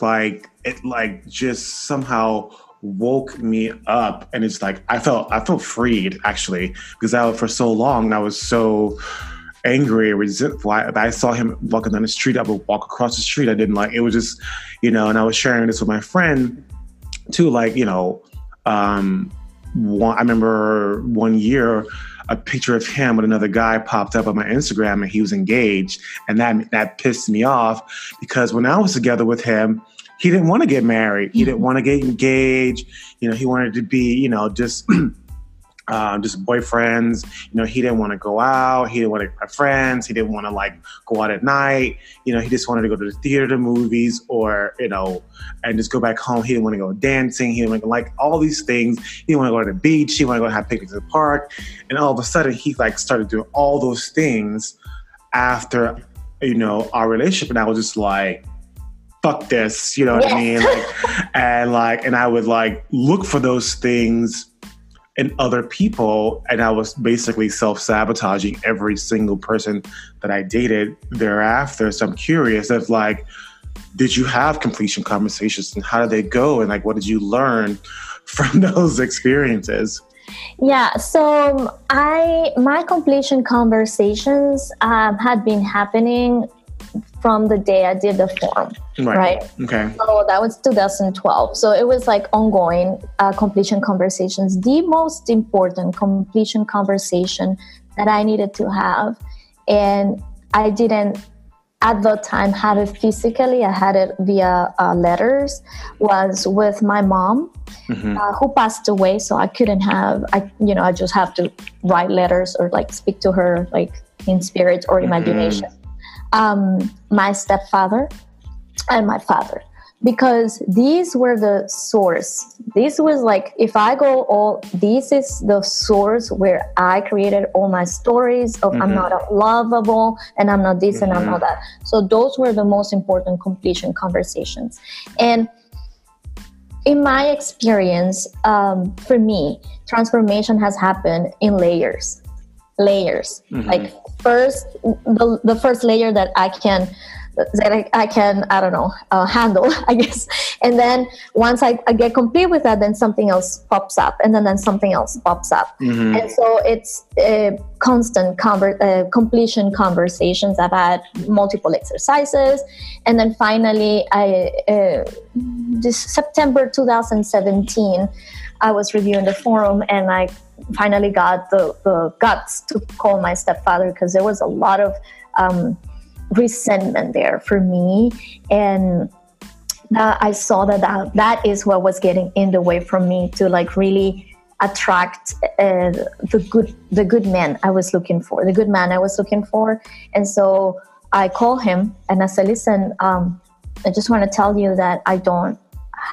Speaker 1: like, it like just somehow woke me up and it's like i felt i felt freed actually because I for so long i was so angry or resentful I, I saw him walking down the street i would walk across the street i didn't like it was just you know and i was sharing this with my friend too like you know um, one, I remember one year a picture of him with another guy popped up on my Instagram and he was engaged. And that that pissed me off because when I was together with him, he didn't want to get married. He didn't want to get engaged. You know, he wanted to be, you know, just uh, just boyfriends. You know, he didn't want to go out. He didn't want to have friends. He didn't want to like go out at night. You know, he just wanted to go to the theater, to movies, or you know, and just go back home. He didn't want to go dancing. He didn't want to like all these things. He didn't want to go to the beach. He wanted to go have picnics at the park. And all of a sudden, he like started doing all those things after you know our relationship, and I was just like. Fuck this, you know what yes. I mean? Like, and like, and I would like look for those things in other people. And I was basically self sabotaging every single person that I dated thereafter. So I'm curious if, like, did you have completion conversations and how did they go? And, like, what did you learn from those experiences?
Speaker 2: Yeah, so I my completion conversations um, had been happening from the day I did the forum, right? right?
Speaker 1: Okay.
Speaker 2: So that was 2012. So it was like ongoing uh, completion conversations. The most important completion conversation that I needed to have, and I didn't at the time have it physically. I had it via uh, letters. Was with my mom, mm-hmm. uh, who passed away. So I couldn't have. I you know I just have to write letters or like speak to her like in spirit or imagination. Um, my stepfather and my father because these were the source this was like if i go all this is the source where i created all my stories of mm-hmm. i'm not lovable and i'm not this mm-hmm. and i'm not mm-hmm. that so those were the most important completion conversations and in my experience um, for me transformation has happened in layers layers. Mm-hmm. like first the, the first layer that I can that I, I can I don't know uh, handle I guess. And then once I, I, get complete with that then something else pops up and then then something else pops up. Mm-hmm. and so it's a constant conver- uh, completion conversations. I've had multiple exercises. And then finally I uh, this September 2017 I was reviewing the forum and I finally got the, the guts to call my stepfather because there was a lot of um, resentment there for me. And uh, I saw that, that that is what was getting in the way from me to like really attract uh, the good the good man I was looking for, the good man I was looking for. And so I call him and I said, listen, um, I just want to tell you that I don't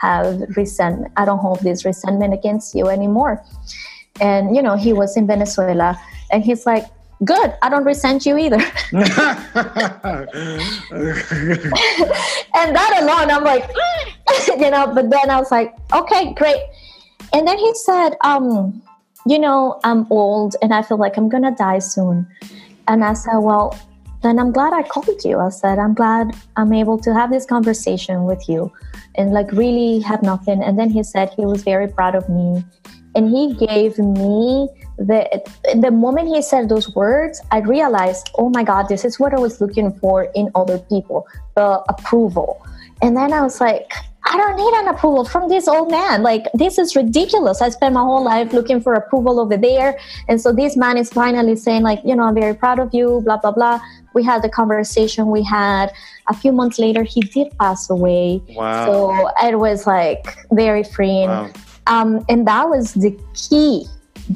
Speaker 2: have resentment. I don't hold this resentment against you anymore. And, you know, he was in Venezuela and he's like, good, I don't resent you either. and that alone, I'm like, you know, but then I was like, okay, great. And then he said, um, you know, I'm old and I feel like I'm to die soon. And I said, well, then I'm glad I called you. I said, I'm glad I'm able to have this conversation with you and like really have nothing. And then he said he was very proud of me. And he gave me the the moment he said those words, I realized, oh my God, this is what I was looking for in other people, the approval. And then I was like, I don't need an approval from this old man. Like, this is ridiculous. I spent my whole life looking for approval over there. And so this man is finally saying, like, you know, I'm very proud of you, blah, blah, blah. We had the conversation we had. A few months later, he did pass away.
Speaker 1: Wow.
Speaker 2: So it was like very freeing. Wow. Um, and that was the key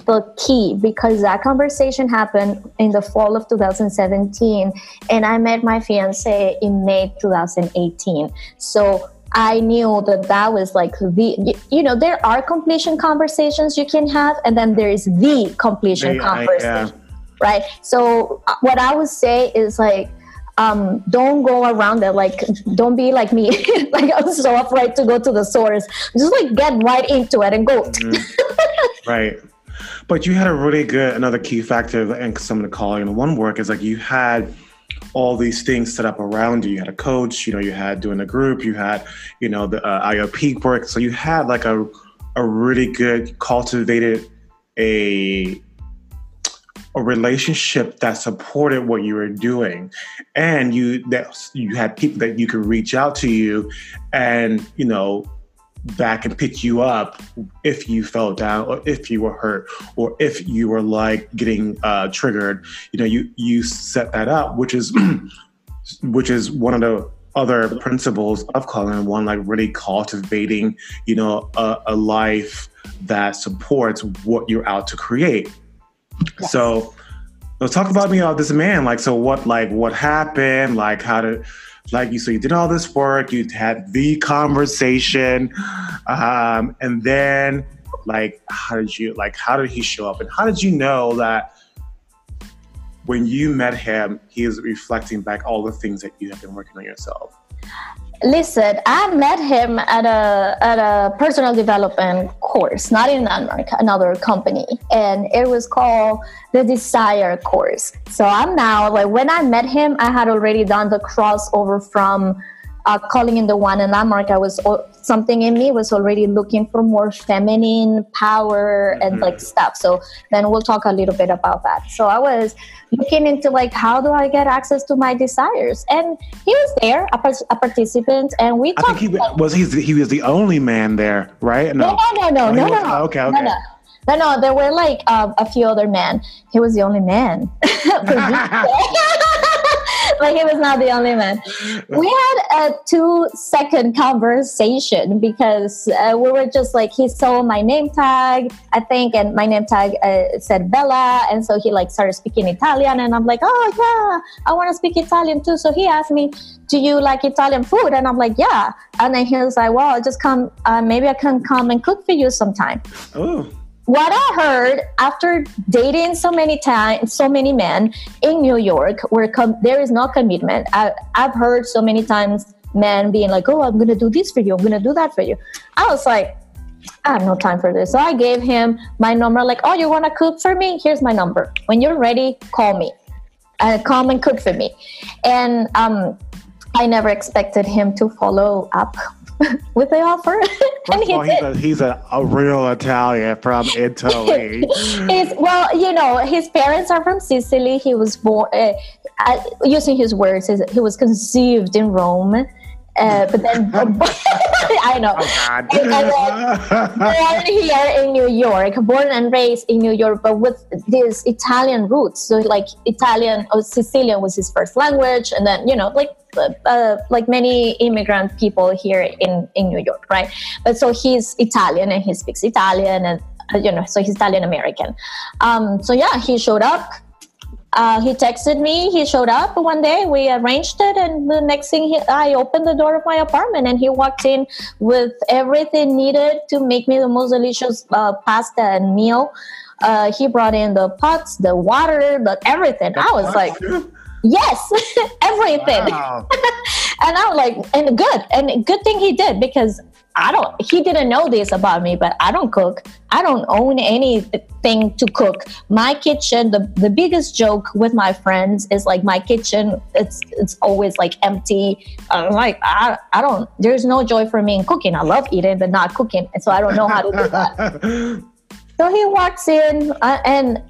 Speaker 2: the key because that conversation happened in the fall of 2017 and i met my fiance in may 2018 so I knew that that was like the, you know, there are completion conversations you can have, and then there is the completion the, conversation, I, yeah. right? So, uh, what I would say is like, um, don't go around it. Like, don't be like me. like, I'm so afraid to go to the source. Just like get right into it and go.
Speaker 1: Mm-hmm. right. But you had a really good, another key factor, and some of the calling in one work is like you had all these things set up around you. You had a coach, you know, you had doing a group, you had, you know, the uh, IOP work. So you had like a, a really good cultivated a a relationship that supported what you were doing. And you that you had people that you could reach out to you and you know back and pick you up if you fell down or if you were hurt or if you were like getting uh, triggered. You know you you set that up which is which is one of the other principles of calling one like really cultivating you know a, a life that supports what you're out to create so let's talk about me of this man like so what like what happened? Like how did like you so you did all this work you had the conversation um, and then like how did you like how did he show up? And how did you know that when you met him he is reflecting back all the things that you have been working on yourself
Speaker 2: Listen, I met him at a at a personal development course, not in Landmark, another company, and it was called the Desire course. So I'm now like when I met him, I had already done the crossover from uh, calling in the one in Landmark. I was something in me was already looking for more feminine power and mm-hmm. like stuff. So then we'll talk a little bit about that. So I was looking into like how do I get access to my desires, and he was there, a, a participant, and we.
Speaker 1: Talked I think he about, was he he was the only man there, right?
Speaker 2: No, no, no, no, no, no, no.
Speaker 1: Okay, okay. No, no.
Speaker 2: No, no, there were like uh, a few other men. He was the only man. but he was not the only man. We had a two second conversation because uh, we were just like, he saw my name tag, I think, and my name tag uh, said Bella. And so he like started speaking Italian. And I'm like, oh, yeah, I want to speak Italian too. So he asked me, do you like Italian food? And I'm like, yeah. And then he was like, well, just come, uh, maybe I can come and cook for you sometime.
Speaker 1: Oh
Speaker 2: what I heard after dating so many times, so many men in New York, where com- there is no commitment. I, I've heard so many times men being like, "Oh, I'm gonna do this for you. I'm gonna do that for you." I was like, I have no time for this. So I gave him my number. Like, "Oh, you wanna cook for me? Here's my number. When you're ready, call me. Uh, come and cook for me." And um, I never expected him to follow up with the offer.
Speaker 1: and he all, he's, a, he's a, a, real Italian from Italy.
Speaker 2: he's, well, you know, his parents are from Sicily. He was born, uh, uh, using his words, he was conceived in Rome. Uh, but then I know. Oh, and, and born here in New York, born and raised in New York, but with these Italian roots. So like Italian or Sicilian was his first language, and then you know like uh, like many immigrant people here in in New York, right? But so he's Italian and he speaks Italian and. Uh, you know, so he's Italian American. Um, so yeah, he showed up uh, he texted me. He showed up one day. We arranged it, and the next thing, he, I opened the door of my apartment, and he walked in with everything needed to make me the most delicious uh, pasta and meal. Uh, he brought in the pots, the water, the everything. I was like, yes, everything. Wow. and I was like, and good, and good thing he did because I don't, he didn't know this about me, but I don't cook. I don't own anything to cook. My kitchen, the, the biggest joke with my friends is like my kitchen, it's, it's always like empty. I'm like, I, I don't, there's no joy for me in cooking. I love eating, but not cooking. And so I don't know how to do that. so he walks in uh, and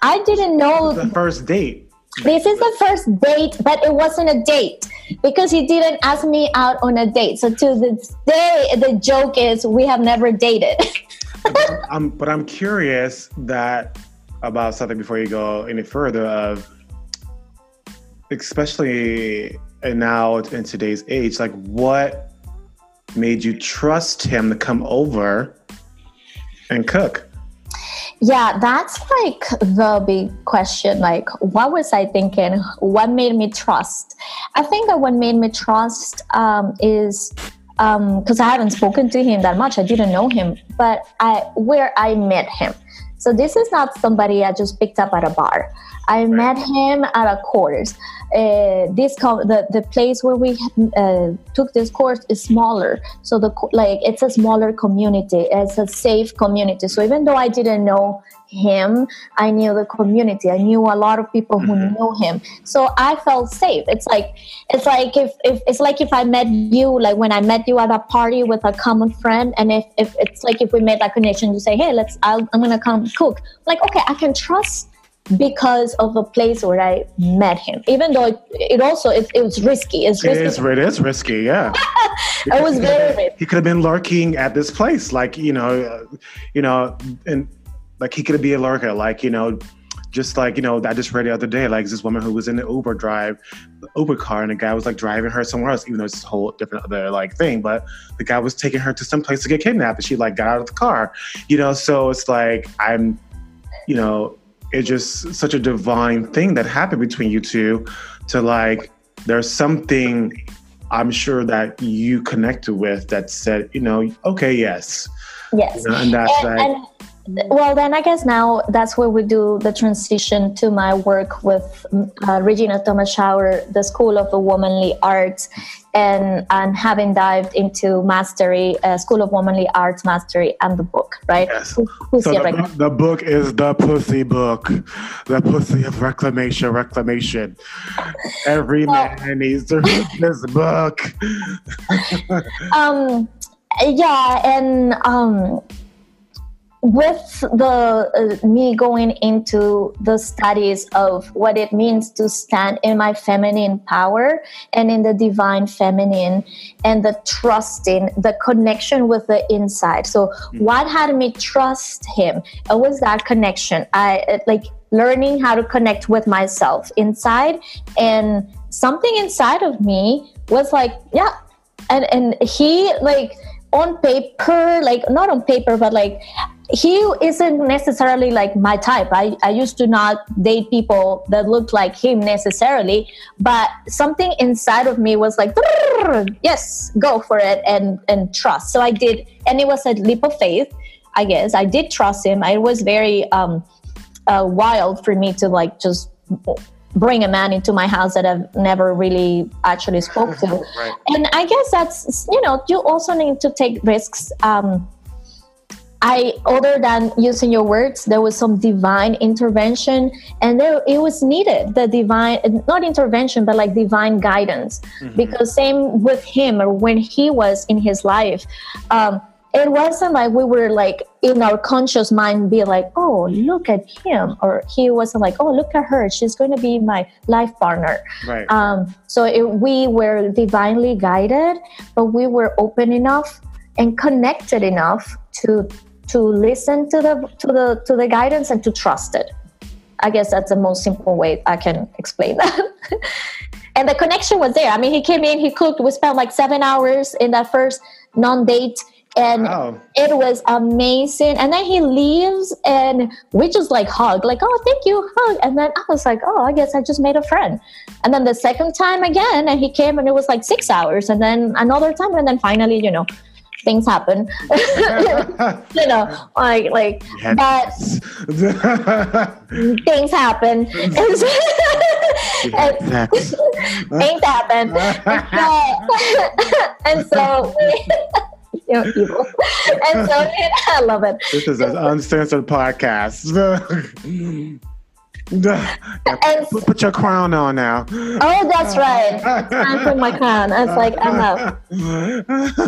Speaker 2: I didn't know.
Speaker 1: The first date.
Speaker 2: This is the first date, but it wasn't a date because he didn't ask me out on a date. So to this day, the joke is we have never dated.
Speaker 1: but, I'm, but I'm curious that about something before you go any further of especially now in today's age like what made you trust him to come over and cook
Speaker 2: yeah, that's like the big question. Like, what was I thinking? What made me trust? I think that what made me trust um, is because um, I haven't spoken to him that much. I didn't know him, but I where I met him. So this is not somebody I just picked up at a bar. I met him at a course. Uh, this com- the the place where we uh, took this course is smaller, so the like it's a smaller community. It's a safe community. So even though I didn't know him, I knew the community. I knew a lot of people who mm-hmm. knew him, so I felt safe. It's like it's like if, if it's like if I met you, like when I met you at a party with a common friend, and if, if it's like if we made that connection, you say, "Hey, let's I'll, I'm gonna come cook." Like, okay, I can trust because of a place where I met him. Even though it, it also it, it, was risky. It's risky.
Speaker 1: It is, it is risky. Yeah,
Speaker 2: it was very. Risky.
Speaker 1: He could have been lurking at this place, like you know, uh, you know, and like he could have be a lurker, like you know, just like you know, I just read the other day, like this woman who was in the Uber drive, Uber car, and the guy was like driving her somewhere else, even though it's a whole different other like thing. But the guy was taking her to some place to get kidnapped, and she like got out of the car, you know. So it's like I'm, you know, it's just such a divine thing that happened between you two, to like there's something I'm sure that you connected with that said, you know, okay, yes,
Speaker 2: yes,
Speaker 1: you know, and that's and, like. And-
Speaker 2: well then i guess now that's where we do the transition to my work with uh, Regena Thomashauer the school of the womanly arts. And and having dived into mastery uh, school of womanly arts mastery and the book right?
Speaker 1: Yes. Who, so the, the, book is the pussy book the pussy of reclamation reclamation. Every man needs to read this book.
Speaker 2: Um yeah and um with the uh, me going into the studies of what it means to stand in my feminine power and in the divine feminine and the trusting the connection with the inside. So mm-hmm. what had me trust him? It was that connection. I like learning how to connect with myself inside and something inside of me was like yeah. And and he like on paper like not on paper but like he isn't necessarily like my type. I, I used to not date people that looked like him necessarily, but something inside of me was like, yes, go for it and, and trust. So I did, and it was a leap of faith, I guess. I did trust him. It was very um, uh, wild for me to like just bring a man into my house that I've never really actually spoke to. right. And I guess that's, you know, you also need to take risks. Um, I, other than using your words, there was some divine intervention, and there it was needed. The divine, not intervention, but like divine guidance. Mm-hmm. Because same with him, or when he was in his life, um, it wasn't like we were like in our conscious mind be like, oh, look at him, or he wasn't like, oh, look at her, she's going to be my life partner.
Speaker 1: Right.
Speaker 2: Um, so it, we were divinely guided, but we were open enough and connected enough to to listen to the to the to the guidance and to trust it i guess that's the most simple way i can explain that and the connection was there i mean he came in he cooked we spent like seven hours in that first non-date and wow. it was amazing and then he leaves and we just like hug like oh thank you hug and then i was like oh i guess i just made a friend and then the second time again and he came and it was like six hours and then another time and then finally you know things happen. you know, like like but things happen. things happen. and so you know, evil. And so I love it.
Speaker 1: This is an uncensored podcast. and, put, put, your crown on now.
Speaker 2: Oh, that's right. It's time for my crown. I was like, enough.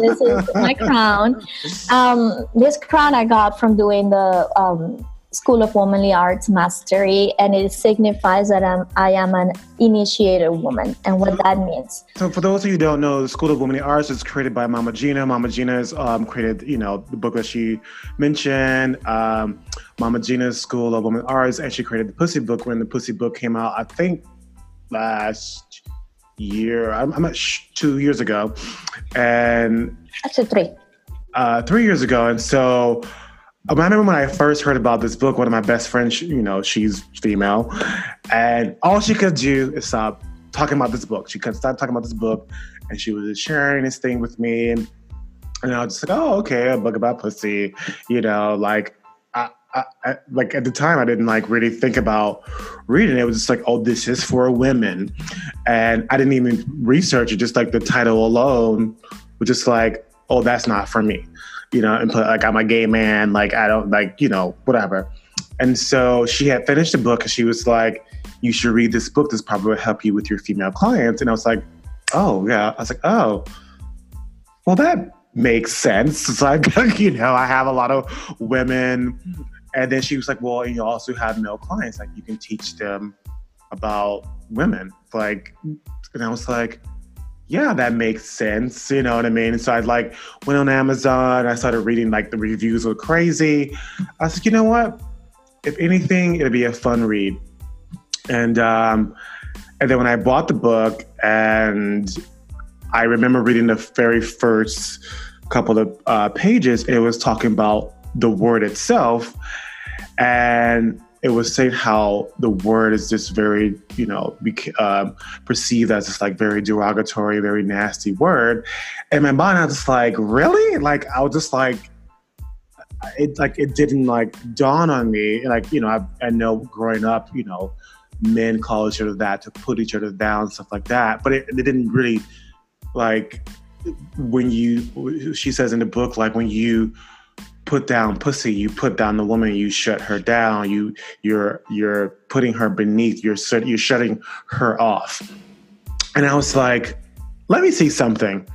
Speaker 2: this is my crown. Um, this crown I got from doing the um, School of Womanly Arts Mastery, and it signifies that I'm, I am an initiated woman and what that means.
Speaker 1: So, for those of you who don't know, the School of Womanly Arts is created by Mama Gena. Mama Gena has um, created, you know, the book that she mentioned, um, Mama Gena's School of Womanly Arts, and she created the Pussy Book when the Pussy Book came out, I think last year, I'm, I'm not sh- two years ago. And
Speaker 2: actually, three.
Speaker 1: Uh, three years ago. And so, I remember when I first heard about this book, one of my best friends, you know, she's female, and all she could do is stop talking about this book. She could stop talking about this book, and she was sharing this thing with me, and, and I was just like, oh, okay, a book about pussy, you know, like. I, I, I, like at the time, I didn't like really think about reading it. It was just like, oh, this is for women, and I didn't even research it. Just like the title alone was just like, oh, that's not for me you know, and put like I'm a gay man, like I don't like, you know, whatever. And so she had finished the book and she was like, You should read this book. This probably will help you with your female clients. And I was like, Oh, yeah. I was like, Oh, well, that makes sense. It's like, you know, I have a lot of women And then she was like, well, you also have male clients, like you can teach them about women. Like, and I was like, yeah, that makes sense. You know what I mean? And So I like went on Amazon. I started reading like the reviews were crazy. I said, you know what? If anything, it'll be a fun read. And um, and then when I bought the book, and I remember reading the very first couple of uh, pages, it was talking about the word itself, and it was saying how the word is just very, you know, um, perceived as this like very derogatory, very nasty word. And my mind, I was just like, really? Like, I was just like, it like it didn't like dawn on me. Like, you know, I, I know growing up, you know, men call each other that to put each other down, stuff like that. But it, it didn't really like when you. She says in the book, like when you put down pussy you put down the woman you shut her down you you're you're putting her beneath you're you're shutting her off. And i was like let me see something.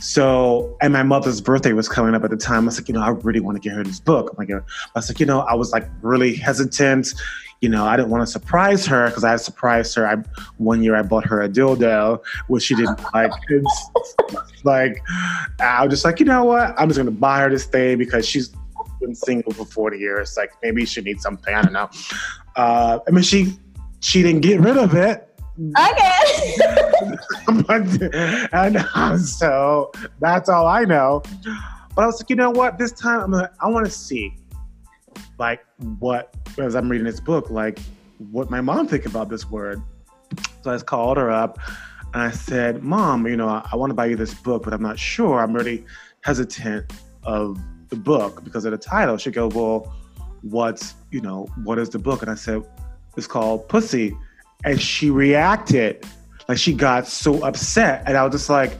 Speaker 1: So and my mother's birthday was coming up at the time. I was like you know i really want to get her this book. Oh I'm like i was like you know i was like really hesitant you know, I didn't want to surprise her because I surprised her. I one year I bought her a dildo, which she didn't like. It's like I was just like, you know what? I'm just gonna buy her this thing because she's been single for 40 years. Like maybe she needs something. I don't know. Uh, I mean, she she didn't get rid of it.
Speaker 2: Okay.
Speaker 1: but, and so that's all I know. But I was like, you know what? This time I'm gonna, I want to see like what as I'm reading this book, like what my mom think about this word. So I just called her up and I said, Mom, you know, I, I want to buy you this book, but I'm not sure. I'm really hesitant of the book because of the title. She go, Well, what's, you know, what is the book? And I said, It's called Pussy. And she reacted like she got so upset. And I was just like,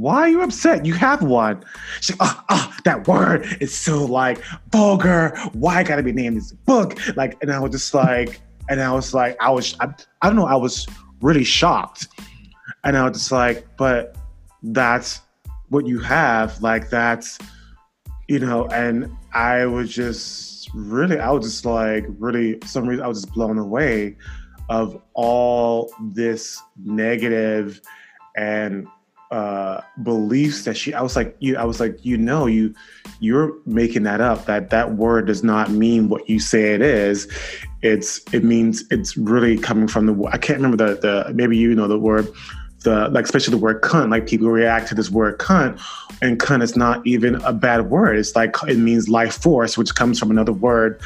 Speaker 1: why are you upset? You have one. She's like, oh, oh, that word is so like vulgar. Why gotta be named this book? Like, and I was just like, and I was like, I was, I, I don't know, I was really shocked. And I was just like, but that's what you have. Like, that's, you know, and I was just really, I was just like, really, some reason, I was just blown away of all this negative and uh, beliefs that she i was like you i was like you know you you're making that up that that word does not mean what you say it is. It's it means it's really coming from the i can't remember the the maybe you know the word the like especially the word cunt like people react to this word cunt and cunt is not even a bad word. It's like it means life force which comes from another word.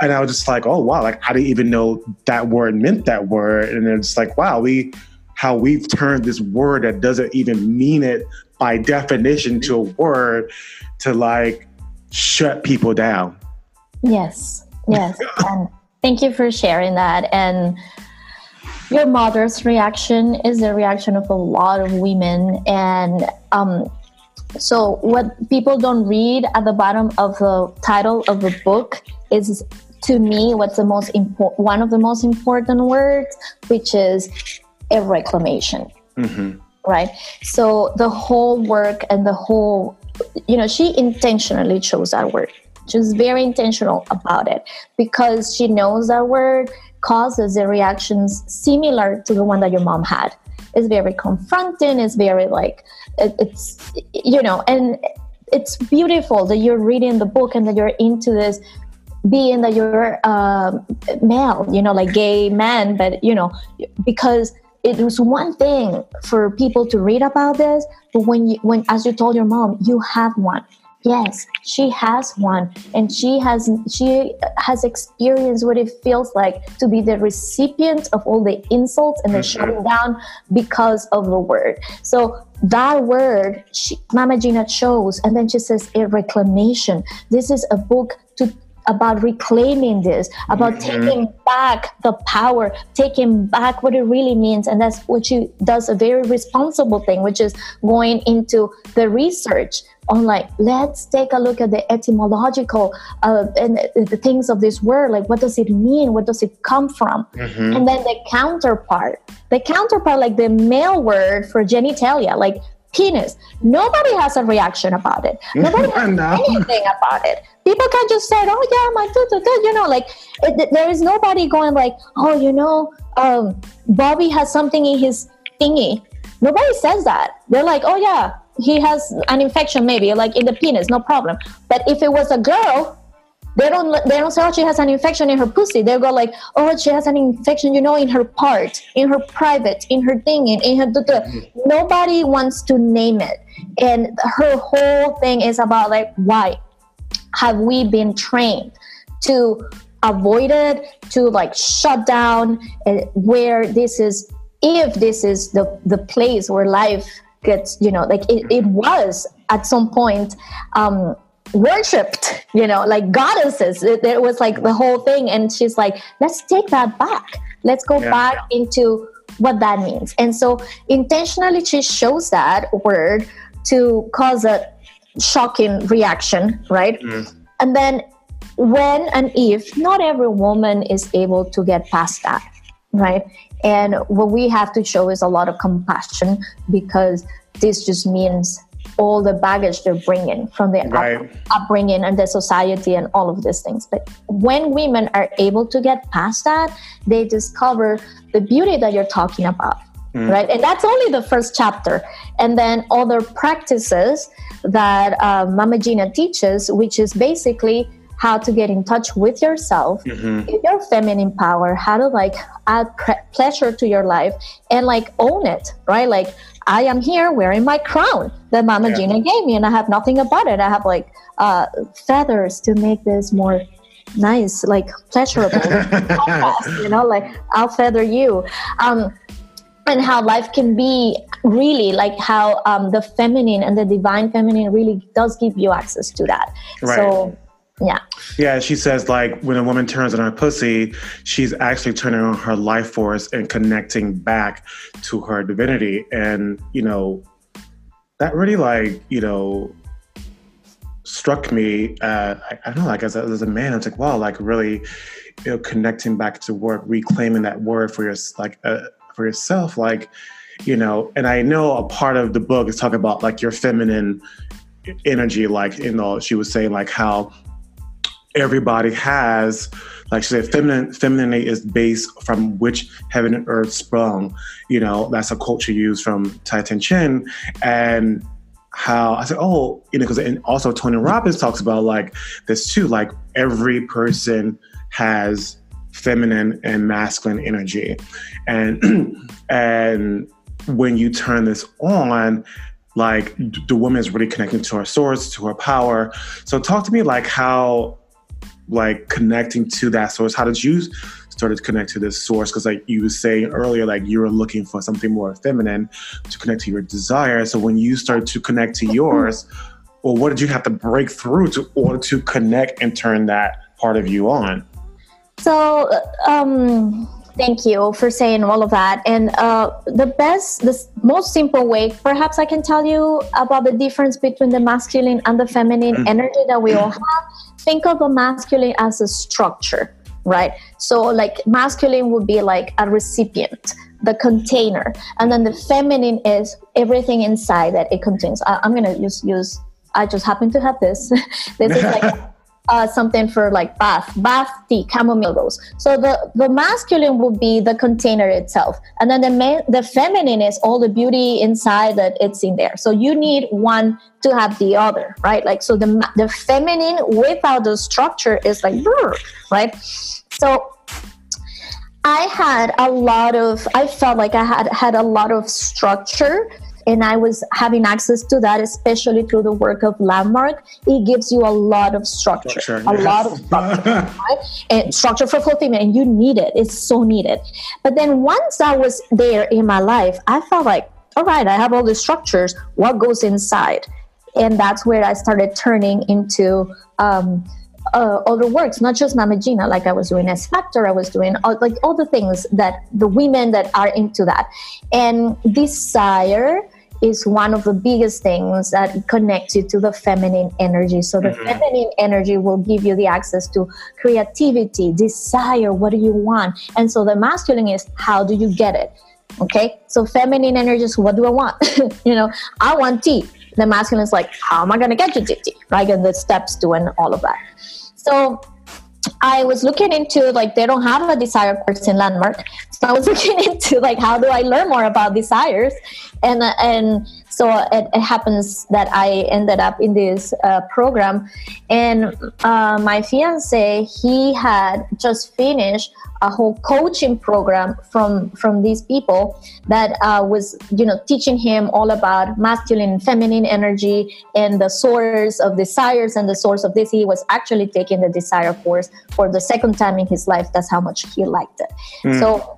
Speaker 1: And i was just like oh wow like i didn't even know that word meant that word. And it's like wow we how we've turned this word that doesn't even mean it by definition to a word to like shut people down.
Speaker 2: Yes, yes. and thank you for sharing that. And your mother's reaction is the reaction of a lot of women. And um, so, what people don't read at the bottom of the title of the book is to me what's the most important one of the most important words which is a reclamation. Mm-hmm. Right. So the whole work and the whole, you know, she intentionally chose that word. She's very intentional about it because she knows that word causes the reactions similar to the one that your mom had. It's very confronting. It's very like, it, it's, you know, and it's beautiful that you're reading the book and that you're into this being that you're uh, male, you know, like gay man, but you know, because it was one thing for people to read about this, but when you, when, as you told your mom, you have one. Yes, she has one, and she has she has experienced what it feels like to be the recipient of all the insults and the mm-hmm. shutting down because of the word. So that word, she, Mama Gena chose, and then she says a reclamation. This is a book to about reclaiming this, about mm-hmm. taking back the power, taking back what it really means. And that's what she does a very responsible thing, which is going into the research on like, let's take a look at the etymological uh, and the things of this word. Like, what does it mean? What does it come from? Mm-hmm. And then the counterpart, the counterpart, like the male word for genitalia, like penis. Nobody has a reaction about it. Nobody has no. anything about it. People can just say, "Oh yeah, my dude, dude, you know, like it, there is nobody going like, "Oh, you know, um, Bobby has something in his thingy." Nobody says that. They're like, "Oh yeah, he has an infection, maybe like in the penis, no problem." But if it was a girl, they don't they don't say oh she has an infection in her pussy. They go like oh she has an infection you know in her part, in her private, in her thing, in, in her. Mm-hmm. Nobody wants to name it, and her whole thing is about like why have we been trained to avoid it, to like shut down, and where this is if this is the the place where life gets you know like it, it was at some point um worshipped, you know, like goddesses. It, it, was like the whole thing. And she's like, let's take that back. Let's go yeah. back into what that means. And so intentionally, she shows that word to cause a shocking reaction, right? Mm. And then when and if not every woman is able to get past that, right? And what we have to show is a lot of compassion because this just means all the baggage they're bringing from their right. up, upbringing and their society and all of these things. But when women are able to get past that, they discover the beauty that you're talking about. Mm. Right. And that's only the first chapter. And then other practices that uh, Mama Gena teaches, which is basically how to get in touch with yourself, mm-hmm. your feminine power, how to like add pre- pleasure to your life and like own it, right? Like I am here wearing my crown that Mama yeah. Gena gave me, and I have nothing about it. I have like uh, feathers to make this more nice, like pleasurable. you know, like I'll feather you. Um, and how life can be really like how um, the feminine and the divine feminine really does give you access to that. Right. So yeah.
Speaker 1: Yeah, she says like when a woman turns on her pussy, she's actually turning on her life force and connecting back to her divinity. And, you know, that really like, you know, struck me uh I, I don't know, like as a, as a man, I was like, wow, like really, you know, connecting back to work, reclaiming that word for your like uh, for yourself, like, you know, and I know a part of the book is talking about like your feminine energy, like, you know, she was saying like how everybody has like she said feminine femininity is based from which heaven and earth sprung you know that's a quote she used from Tao Te Ching and how I said, oh, you know, because and also Tony Robbins talks about like this too, like every person has feminine and masculine energy, and and when you turn this on, like the woman is really connecting to her source, to her power. So talk to me like how like connecting to that source? How did you start to connect to this source? Because like you were saying earlier, like you were looking for something more feminine to connect to your desire. So when you started to connect to yours, well, what did you have to break through to order to connect and turn that part of you on?
Speaker 2: So, um, thank you for saying all of that. And uh, the best, the most simple way, perhaps I can tell you about the difference between the masculine and the feminine mm-hmm. energy that we all have think of a masculine as a structure, right? So, like, masculine would be like a recipient, the container, and then the feminine is everything inside that it contains. I, am gonna just use. I just happen to have this. this is like uh, something for like bath, bath tea, chamomile rose. So the, the masculine would be the container itself. And then the, ma- the feminine is all the beauty inside that it's in there. So you need one to have the other, right? Like, so the, the feminine without the structure is like, right? So I had a lot of, I felt like I had had a lot of structure and I was having access to that, especially through the work of Landmark. It gives you a lot of structure, structure a yes. lot of structure, right? and structure for fulfillment, and you need it. It's so needed. But then once that was there in my life, I felt like, all right, I have all the structures. What goes inside? And that's where I started turning into. Um, uh, other works, not just Mama Gena, like I was doing S Factor, I was doing all, like all the things that the women that are into that. And desire is one of the biggest things that connects you to the feminine energy. So the mm-hmm. feminine energy will give you the access to creativity, desire, what do you want? And so the masculine is how do you get it? Okay, so feminine energy is what do I want? you know, I want tea. The masculine is like, how am I to get you tea? Right, and the steps doing all of that. So I was looking into like they don't have a desire person landmark, so I was looking into like how do I learn more about desires, and uh, and so it, it happens that I ended up in this uh, program, and uh, my fiance he had just finished a whole coaching program from from these people that uh, was you know teaching him all about masculine and feminine energy and the source of desires and the source of this. He was actually taking the desire course for the second time in his life. That's how much he liked it. Mm. so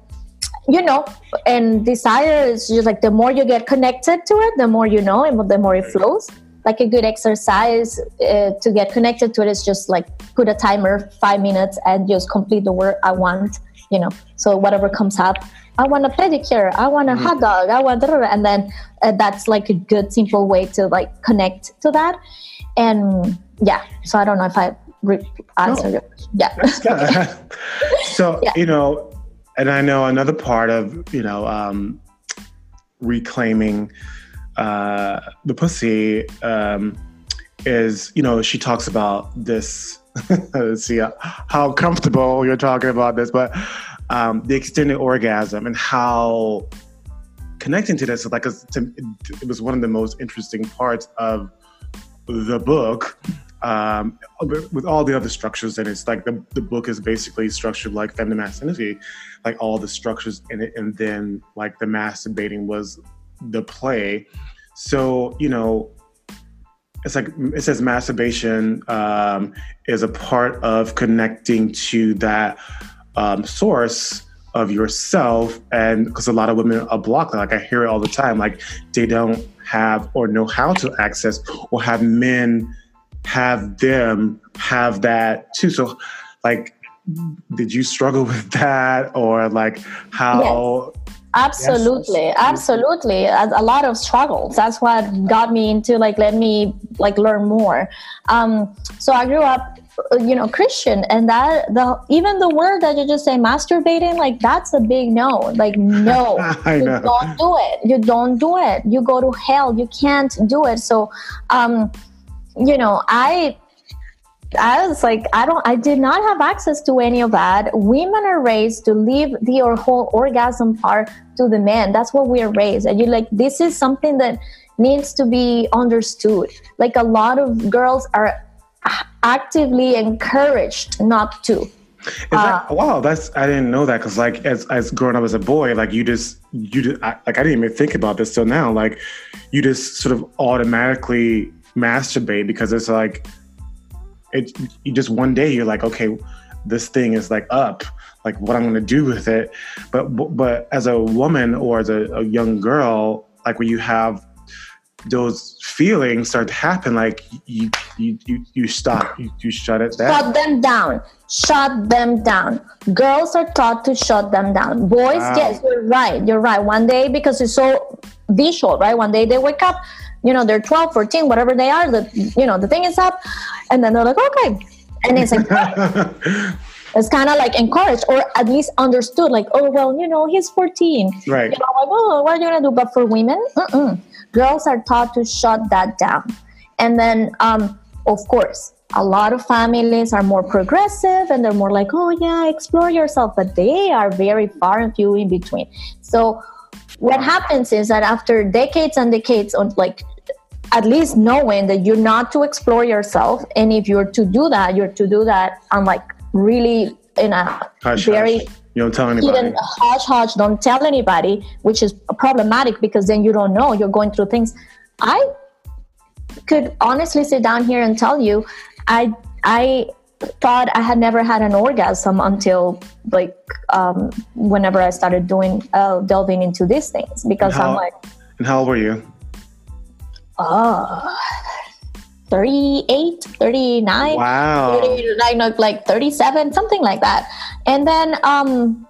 Speaker 2: you know and desire is just like the more you get connected to it the more you know and the more it flows. Like a good exercise uh, to get connected to it is just like put a timer five minutes and just complete the work i want you know. So whatever comes up i want a pedicure i want a mm-hmm. hot dog i want and then uh, that's like a good simple way to like connect to that. And yeah so i don't know if i re- answered no. yeah.
Speaker 1: So yeah. you know and i know another part of you know um reclaiming uh, the pussy um, is, you know, she talks about this. let's see how comfortable you're talking about this, but um, the extended orgasm and how connecting to this, like, it was one of the most interesting parts of the book. Um, with all the other structures and it's like the, the book is basically structured like feminine masculinity, like all the structures in it, and then like the masturbating was the play. So, you know, it's like it says masturbation um, is a part of connecting to that um, source of yourself. And because a lot of women are blocked, like I hear it all the time, like they don't have or know how to access or have men have them have that too. So, like, did you struggle with that or like how?
Speaker 2: Yes. Absolutely yes, absolutely. A, lot of struggles. That's what got me into like let me like learn more. Um so i grew up you know christian and that the even the word that you just say masturbating like that's a big no. Like no. You know. don't do it. You don't do it. You go to hell. You can't do it. So um you know i I was like, I don't, I did not have access to any of that. Women are raised to leave the or whole orgasm part to the men. That's what we are raised. And you're like, this is something that needs to be understood. Like a lot of girls are actively encouraged not to.
Speaker 1: That, uh, wow, that's I didn't know that because like as as growing up as a boy, like you just you just I, like I didn't even think about this till now. Like you just sort of automatically masturbate because it's like it you just one day you're like okay this thing is like up like what i'm going to do with it. But but as a woman or as a, a young girl like when you have those feelings start to happen like you you you, you stop you, you shut it down.
Speaker 2: Shut them down. Shut them down. Girls are taught to shut them down. Boys wow. yes you're right. You're right. One day because it's so visual right? One day they wake up you know they're 12 14 whatever they are the you know the thing is up. And then they're like okay. And it's like it's kind of like encouraged or at least understood like oh well you know he's 14
Speaker 1: right.
Speaker 2: You know like oh what are you gonna do? But for women girls are taught to shut that down. And then um, of course a lot of families are more progressive and they're more like oh yeah explore yourself. But they are very far and few in between. So what happens is that after decades and decades of like at least knowing that you're not to explore yourself and if you're to do that you're to do that on like really in a hush, very hush.
Speaker 1: you don't tell anybody
Speaker 2: hush hush don't tell anybody which is problematic because then you don't know you're going through things i could honestly sit down here and tell you i i thought i had never had an orgasm until like um, whenever i started doing uh, delving into these things because how, i'm like
Speaker 1: and how old were you?
Speaker 2: Oh 38 39
Speaker 1: wow.
Speaker 2: 39 like 37 something like that. And then um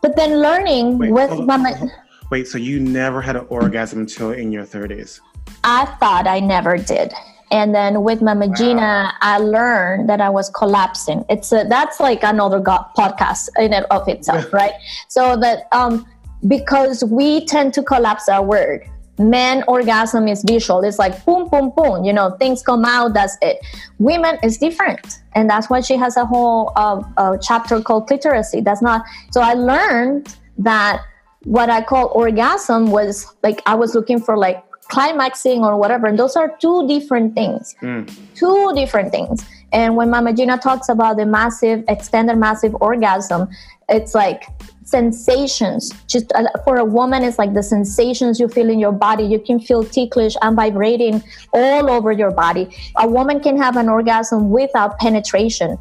Speaker 2: but then learning wait, with my
Speaker 1: wait so you never had an orgasm until in your 30s
Speaker 2: i thought i never did and then with Mama wow. Gena, I learned that I was collapsing. It's a, that's like another podcast in and of itself, right? So that um, because we tend to collapse our word men orgasm is visual it's like boom boom boom you know things come out that's it women is different and that's why she has a whole uh, uh, chapter called cliteracy that's not so i learned that what i call orgasm was like i was looking for like climaxing or whatever and those are two different things. Mm. two different things. And when mama gena talks about the massive extended massive orgasm it's like sensations. Just uh, for a woman it's like the sensations you feel in your body. You can feel ticklish and vibrating all over your body. A woman can have an orgasm without penetration.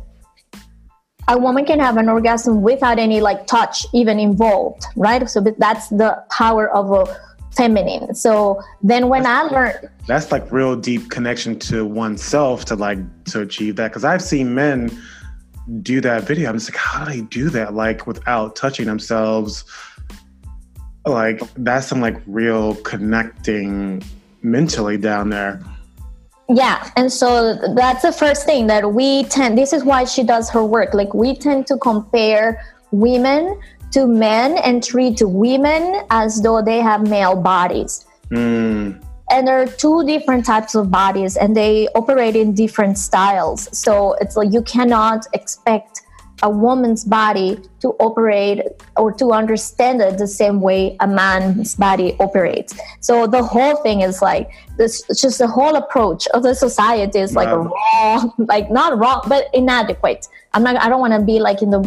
Speaker 2: A woman can have an orgasm without any like touch even involved right? So that's the power of a feminine so then when that's, i learned
Speaker 1: that's like real deep connection to oneself to like to achieve that because i've seen men do that video. I'm just like, how do they do that? Like without touching themselves. Like that's some like real connecting mentally down there.
Speaker 2: Yeah, and so that's the first thing that we tend. This is why she does her work. Like we tend to compare women to men and treat women as though they have male bodies. Mm and there are two different types of bodies and they operate in different styles so it's like you cannot expect a woman's body to operate or to understand it the same way a man's body operates. So the whole thing is like this just the whole approach of the society is like wow. wrong like not wrong but inadequate. I'm not i don't want to be like in the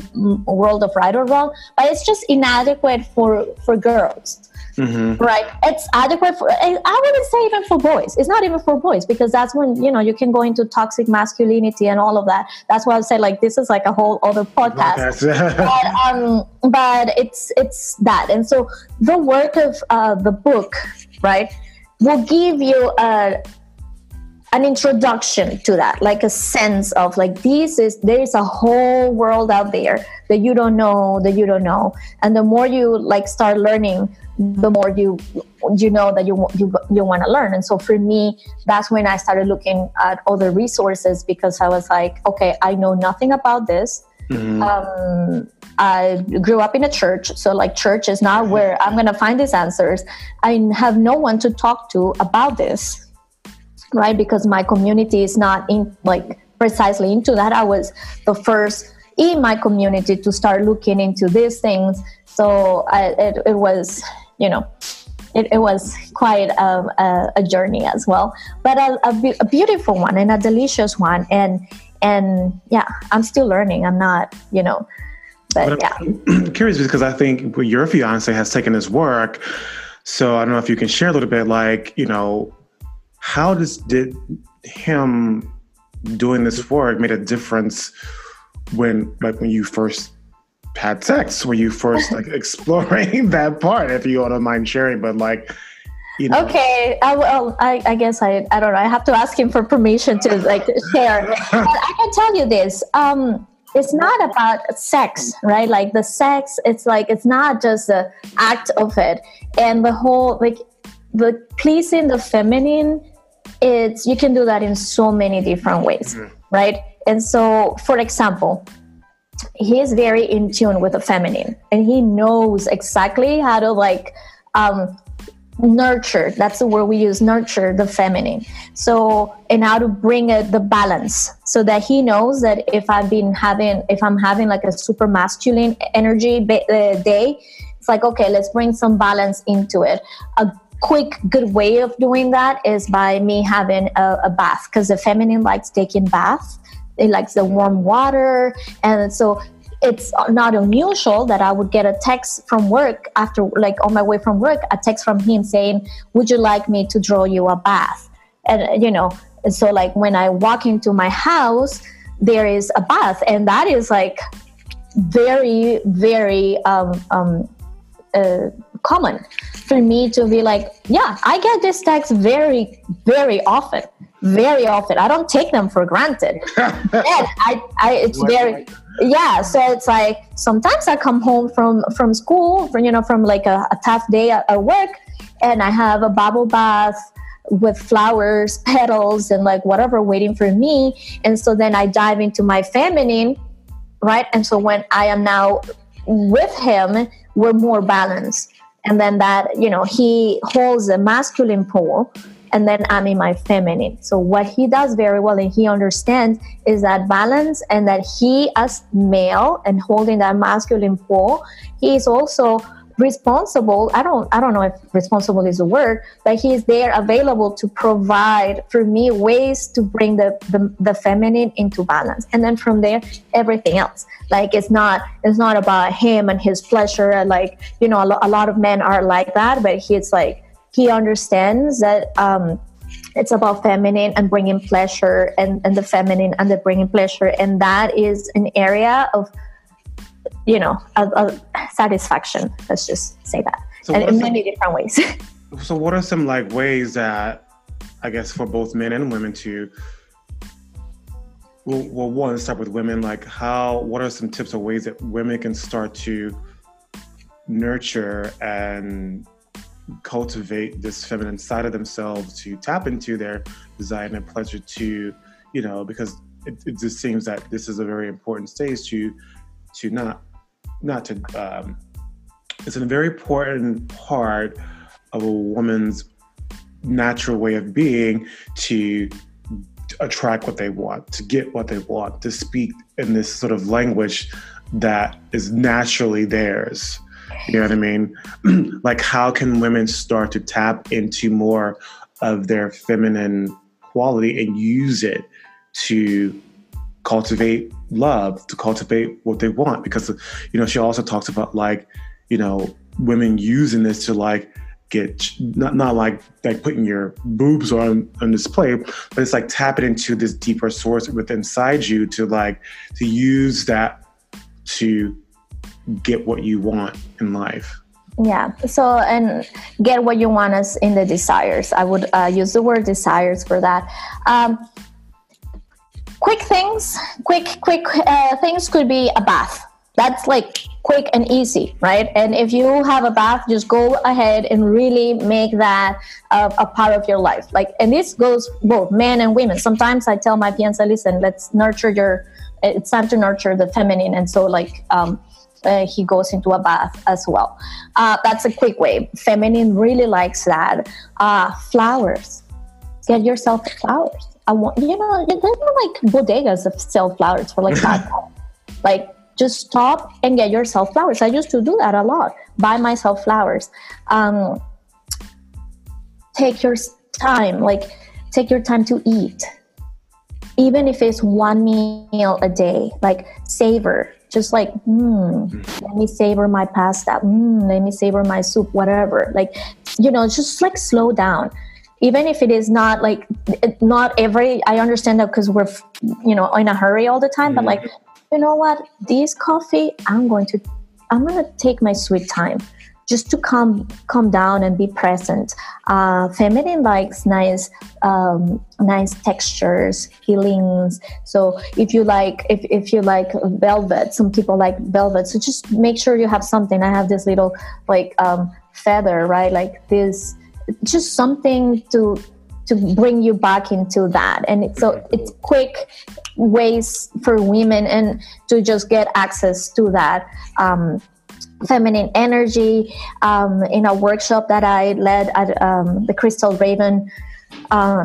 Speaker 2: world of right or wrong but it's just inadequate for for girls Mm-hmm. Right. It's adequate for, I wouldn't say even for boys. It's not even for boys because that's when, you know, you can go into toxic masculinity and all of that. That's why I say like this is like a whole other podcast. but, um, but it's, it's that. And so the work of uh, the book, right, will give you a, an introduction to that like a sense of like this is there is a whole world out there that you don't know that you don't know and the more you like start learning the more you you know that you you, you want to learn. And so for me that's when i started looking at other resources because i was like okay i know nothing about this. Mm-hmm. um, i grew up in a church so like church is not where i'm going to find these answers. I have no one to talk to about this right? Because my community is not in like precisely into that. I was the first in my community to start looking into these things. So I, it, it was you know, it, it was quite a, a, a, journey as well, but a, a, a, beautiful one and a delicious one. And and yeah, I'm still learning. I'm not, you know, but, but yeah.
Speaker 1: I'm curious because I think your fiance has taken his work. So I don't know if you can share a little bit, like you know, how does did him doing this work made a difference when like when you first had sex? Were you first like exploring that part? If you don't mind sharing, but like.
Speaker 2: You know. Okay, I, well, I, I guess I, I don't know. I have to ask him for permission to like share. but I can tell you this: um, it's not about sex, right? Like the sex, it's like it's not just the act of it, and the whole like the pleasing the feminine. It's you can do that in so many different ways, mm-hmm. right? And so, for example, he is very in tune with the feminine and he knows exactly how to like um, nurture that's the word we use nurture the feminine. So and how to bring it the balance so that he knows that if i've been having if i'm having like a super masculine energy uh, day it's like okay let's bring some balance into it. A quick good way of doing that is by me having a, a bath because the feminine likes taking baths it likes the warm water. And so it's not unusual that I would get a text from work after, like on my way from work, a text from him saying, Would you like me to draw you a bath? And, you know, so like when I walk into my house, there is a bath, and that is like very, very um, um, uh, common for me to be like, Yeah, I get this text very, very often very often. I don't take them for granted. and I, I, it's very, yeah. So it's like sometimes I come home from from school, from, you know, from like a, a tough day at, at work, and I have a bubble bath with flowers, petals, and like whatever waiting for me. And so then I dive into my feminine, right? And so when I am now with him, we're more balanced and then that you know he holds a masculine pole and then i'm in my feminine. So what he does very well and he understands is that balance and that he as male and holding that masculine pole he is also responsible. I don't i don't know if responsible is a word but he is there available to provide for me ways to bring the, the the feminine into balance. And then from there everything else. Like it's not it's not about him and his pleasure like you know a, lo- a lot of men are like that but he's like he understands that um it's about feminine and bringing pleasure and, and the feminine and the bringing pleasure and that is an area of you know, a, a satisfaction. Let's just say that, so and in many some, different ways.
Speaker 1: so, what are some like ways that I guess for both men and women to well, well, one start with women. Like, how? What are some tips or ways that women can start to nurture and cultivate this feminine side of themselves to tap into their desire and pleasure to, you know, because it, it just seems that this is a very important stage to to not not to um, it's a very important part of a woman's natural way of being to attract what they want, to get what they want, to speak in this sort of language that is naturally theirs. You know what I mean? like, how can women start to tap into more of their feminine quality and use it to cultivate love, to cultivate what they want. Because, you know, she also talks about like, you know, women using this to like get not not like like putting your boobs on on display, but it's like tapping into this deeper source within inside you to like to use that to get what you want in life.
Speaker 2: Yeah. So, and get what you want as in the desires. I would uh, use the word desires for that. Um, quick things quick quick uh, things could be a bath that's like quick and easy right and if you have a bath just go ahead and really make that uh, a part of your life like and this goes both men and women sometimes i tell my fiance listen let's nurture your it's time to nurture the feminine and so like um, uh, he goes into a bath as well uh, that's a quick way feminine really likes that uh, flowers get yourself flowers I want, you know, there's like bodegas of sell flowers for like that. like, just stop and get yourself flowers. I used to do that a lot. Buy myself flowers. Um, take your time, like, take your time to eat. Even if it's one meal a day, like, savor. Just like, mm, let me savor my pasta. Mm, let me savor my soup, whatever. Like, you know, just like slow down even if it is not like not every i understand that because we're you know in a hurry all the time mm-hmm. but like you know what this coffee i'm going to i'm going to take my sweet time just to come come down and be present. Uh, feminine likes nice um, nice textures feelings so if you like if, if you like velvet some people like velvet. So just make sure you have something. I have this little like um, feather right? Like this just something to to bring you back into that. And it's, so it's quick ways for women and to just get access to that. Um, feminine energy um, in a workshop that i led at um, the crystal raven uh,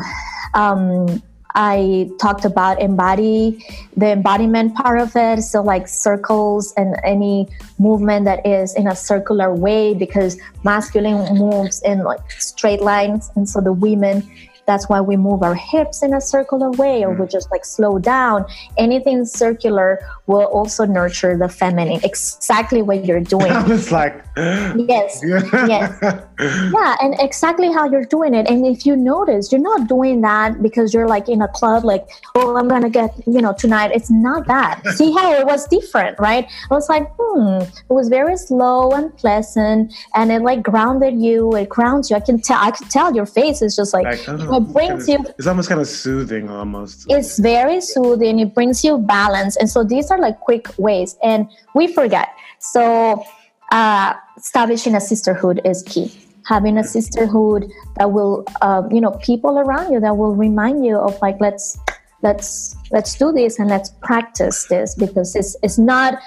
Speaker 2: um, I talked about embody the embodiment part of it. So like circles and any movement that is in a circular way because masculine moves in like straight lines. And so the women that's why we move our hips in a circular way or we mm. just like slow down. Anything circular will also nurture the feminine. Exactly what you're doing.
Speaker 1: I was like,
Speaker 2: yes, yes. Yeah, and exactly how you're doing it. And if you notice, you're not doing that because you're like in a club, like, oh, I'm going to get, you know, tonight. It's not that. See how it was different, right? I was like, hmm, it was very slow and pleasant and it like grounded you. It grounds you. I can tell, I can tell your face is just like, like oh it brings
Speaker 1: you
Speaker 2: it's
Speaker 1: almost kind of soothing almost.
Speaker 2: It's very soothing. It brings you balance. And so these are like quick ways. And we forget so uh, establishing a sisterhood is key. Having a sisterhood that will uh, you know people around you that will remind you of like let's let's let's do this and let's practice this because it's it's not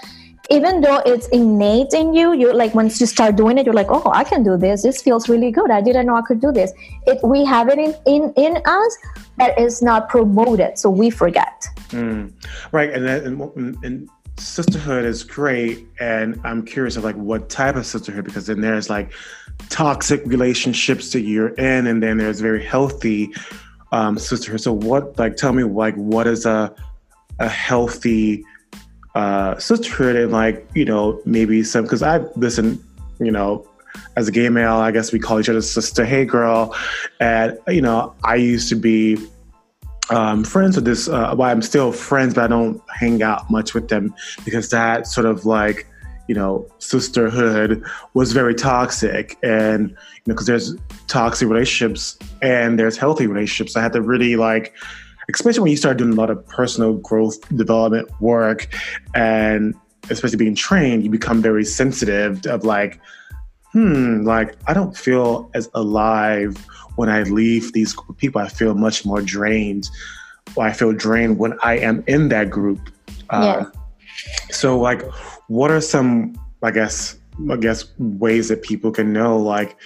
Speaker 2: even though it's innate in you, you like once you start doing it, you're like, oh, I can do this. This feels really good. I didn't know I could do this. It we have it in in, in us, but it's not promoted, so we forget.
Speaker 1: Mm. Right, and, that, and and sisterhood is great, and I'm curious of like what type of sisterhood because then there's like toxic relationships that you're in, and then there's very healthy um, sisterhood. So what like tell me like what is a a healthy uh, sisterhood and like you know maybe some because I listen you know as a gay male I guess we call each other sister hey girl. And you know I used to be um, friends with this uh, well I'm still friends but I don't hang out much with them because that sort of like you know sisterhood was very toxic and you know because there's toxic relationships and there's healthy relationships. I had to really like especially when you start doing a lot of personal growth development work and especially being trained, you become very sensitive of like, hmm, like I don't feel as alive when I leave these people. I feel much more drained. Or I feel drained when I am in that group. Uh, So, like, what are some, I guess, I guess ways that people can know, like,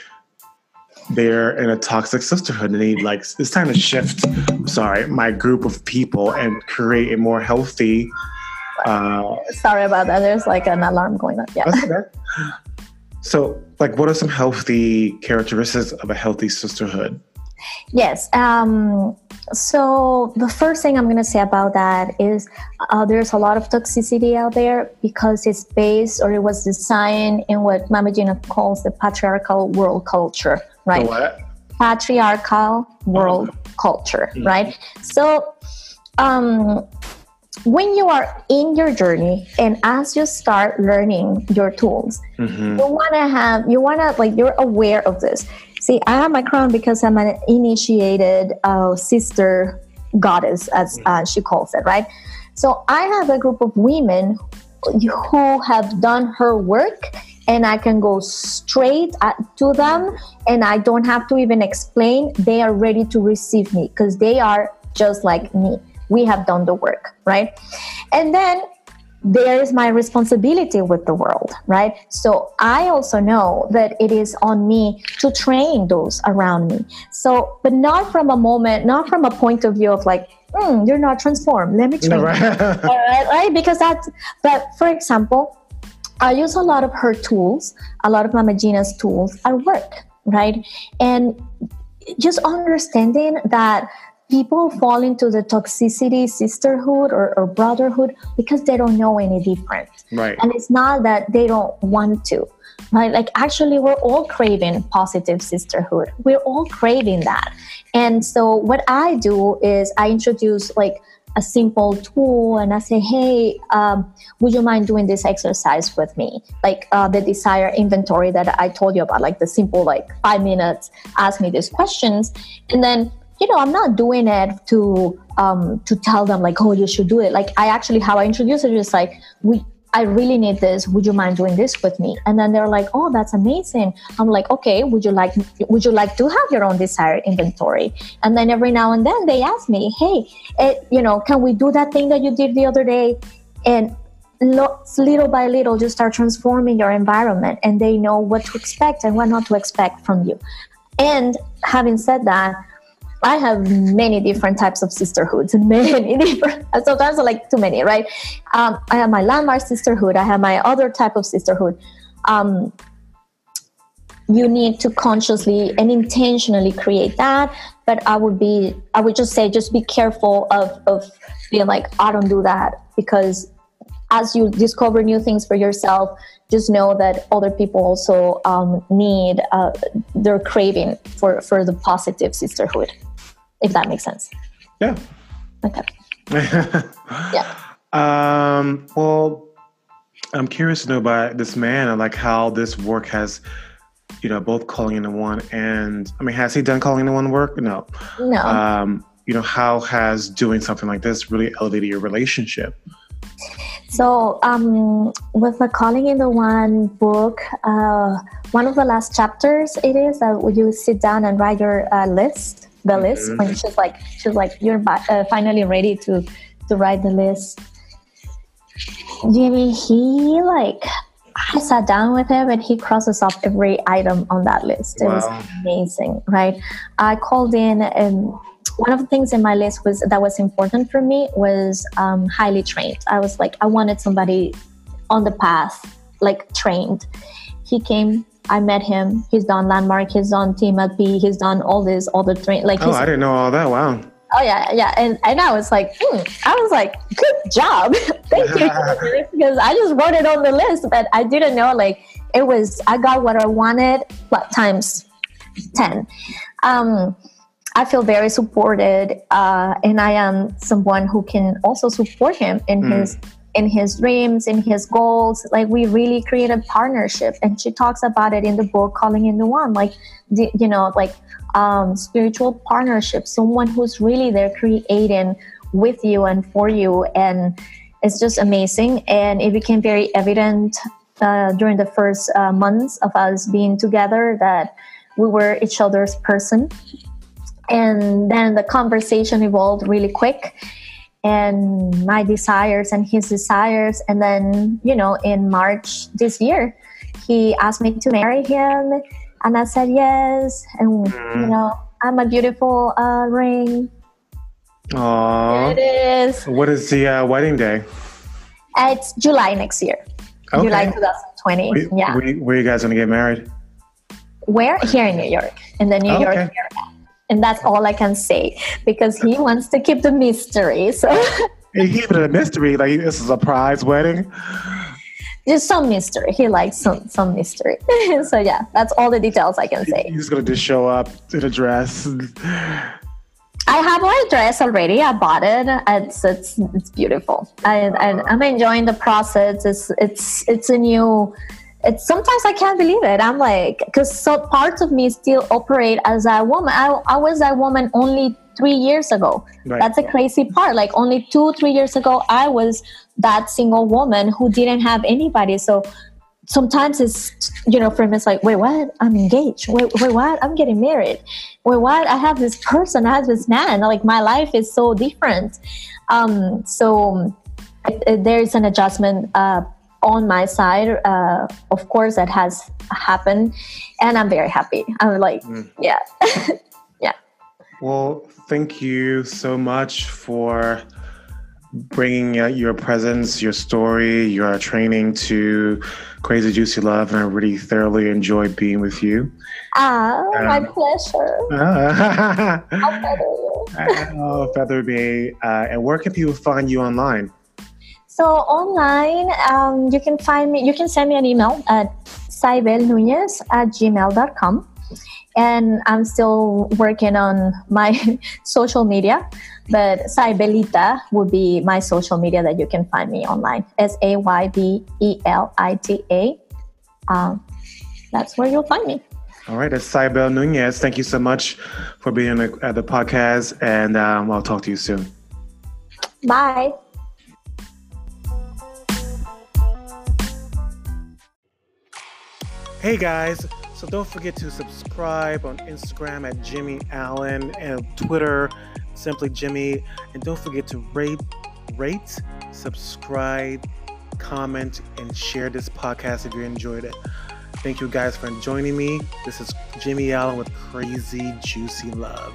Speaker 1: they're in a toxic sisterhood and they like it's time to shift sorry my group of people and create a more healthy
Speaker 2: uh, sorry about that. There's like an alarm going on. Yeah. Okay.
Speaker 1: so like what are some healthy characteristics of a healthy sisterhood?
Speaker 2: Yes um, so the first thing i'm going to say about that is uh, there's a lot of toxicity out there because it's based or it was designed in what mama gena calls the patriarchal world culture right? Patriarchal world oh. culture, mm-hmm. right? So, um, when you are in your journey and as you start learning your tools, mm-hmm. you want to have, you want to, like, you're aware of this. See, I have my crown because I'm an initiated uh, sister goddess, as mm. uh, she calls it, right? So I have a group of women who have done her work and I can go straight at, to them and I don't have to even explain. They are ready to receive me because they are just like me. We have done the work, right? And then there is my responsibility with the world, right? So I also know that it is on me to train those around me. So, but not from a moment, not from a point of view of like, mm, you're not transformed. Let me train. No, right. right, right? Because that, but for example, I use a lot of her tools, a lot of Mama Gena's tools at work, right? And just understanding that people fall into the toxicity sisterhood or, or, brotherhood because they don't know any different.
Speaker 1: Right.
Speaker 2: And it's not that they don't want to right? Like actually we're all craving positive sisterhood. We're all craving that. And so what i do is i introduce like a simple tool and I say, hey, um, would you mind doing this exercise with me? Like uh, the desire inventory that I told you about, like the simple, like five minutes, ask me these questions. And then, you know, I'm not doing it to um, to tell them like, oh, you should do it. Like I actually, how I introduce it is like, we, I really need this. Would you mind doing this with me? And then they're like, oh, that's amazing. I'm like, okay, would you like would you like to have your own desired inventory? And then every now and then they ask me, hey, eh, you know, can we do that thing that you did the other day? And little by little, you start transforming your environment, and they know what to expect and what not to expect from you. And having said that, I have many different types of sisterhoods, many different. Sometimes like too many, right? Um, I have my landmark sisterhood. I have my other type of sisterhood. Um, you need to consciously and intentionally create that. But I would be, I would just say, just be careful of of being like, I don't do that because as you discover new things for yourself, just know that other people also um, need uh, their craving for for the positive sisterhood if that makes sense.
Speaker 1: Yeah.
Speaker 2: Okay.
Speaker 1: yeah. Um, well, I'm curious to know about this man and like how this work has, you know, both Calling in the One and I mean, has he done Calling in the One work? No.
Speaker 2: No.
Speaker 1: Um, you know, how has doing something like this really elevated your relationship?
Speaker 2: So, um, with the Calling in the One book, uh, one of the last chapters it is that uh, you sit down and write your uh, list the mm-hmm. list when she's like she's like you're uh, finally ready to to write the list Jimmy, he like I sat down with him and he crosses off every item on that list. It wow. was amazing, right? I called in and one of the things in my list was that was important for me was um, highly trained. I was like, I wanted somebody on the path, like trained. He came, I met him. He's done landmark. He's done team B. He's done all this, all the train. Like,
Speaker 1: oh, I didn't know all that. Wow.
Speaker 2: Oh yeah, yeah, and and I was like, hmm. I was like, good job, thank you, because I just wrote it on the list, but I didn't know like it was. I got what I wanted, but times ten. Um, I feel very supported, uh, and I am someone who can also support him in mm. his in his dreams, in his goals. Like we really created partnership, and she talks about it in the book, "Calling in the One." Like, the, you know, like um, spiritual partnership, someone who's really there creating with you and for you, and it's just amazing. And it became very evident uh, during the first uh, months of us being together that we were each other's person and then the conversation evolved really quick and my desires and his desires. And then you know in march this year he asked me to marry him and i said yes. And mm. you know i'm a beautiful uh, ring.
Speaker 1: Aww.
Speaker 2: it is.
Speaker 1: What is the uh, wedding day?
Speaker 2: It's july next year. Okay. july 2020 where, yeah.
Speaker 1: where, where, are you guys gonna get married?
Speaker 2: Where? Here in new york. In the new oh, york okay. area and that's all I can say because he wants to keep the mystery. So
Speaker 1: he keep it a mystery, like this is a prize wedding.
Speaker 2: Just some mystery. He likes some some mystery. so yeah, that's all the details I can say.
Speaker 1: He's gonna just show up in a dress.
Speaker 2: I have my dress already. I bought it. It's it's it's beautiful. I, I I'm enjoying the process. It's it's it's a new it's sometimes I can't believe it. I'm like, because so parts of me still operate as a woman. I, I was a woman only three years ago. Right. That's a crazy part. Like only two, three years ago, I was that single woman who didn't have anybody. So sometimes it's, you know, for me, it's like, wait, what? I'm engaged. Wait, wait, what? I'm getting married. Wait, what? I have this person. I have this man. Like my life is so different. Um, so it, it, there's an adjustment uh, on my side, uh, of course, that has happened, and I'm very happy. I'm like, mm. yeah, yeah.
Speaker 1: Well, thank you so much for bringing your presence, your story, your training to Crazy Juicy Love, and I really thoroughly enjoyed being with you.
Speaker 2: Ah, um, my pleasure.
Speaker 1: You. oh, feather me. Uh, and where can people find you online?
Speaker 2: So online, um, you can find me, you can send me an email at saibelnunez at gmail.com. And I'm still working on my social media, but Saybelita would be my social media that you can find me online. S A Y B E L I T A. Um, that's where you'll find me.
Speaker 1: All right, that's Cybele Nunez. Thank you so much for being at the podcast, and um, I'll talk to you soon.
Speaker 2: Bye.
Speaker 1: Hey guys, so don't forget to subscribe on Instagram at Jimmy Allen and Twitter simply Jimmy. And don't forget to rate, rate, subscribe, comment, and share this podcast if you enjoyed it. Thank you guys for joining me. This is Jimmy Allen with Crazy Juicy Love.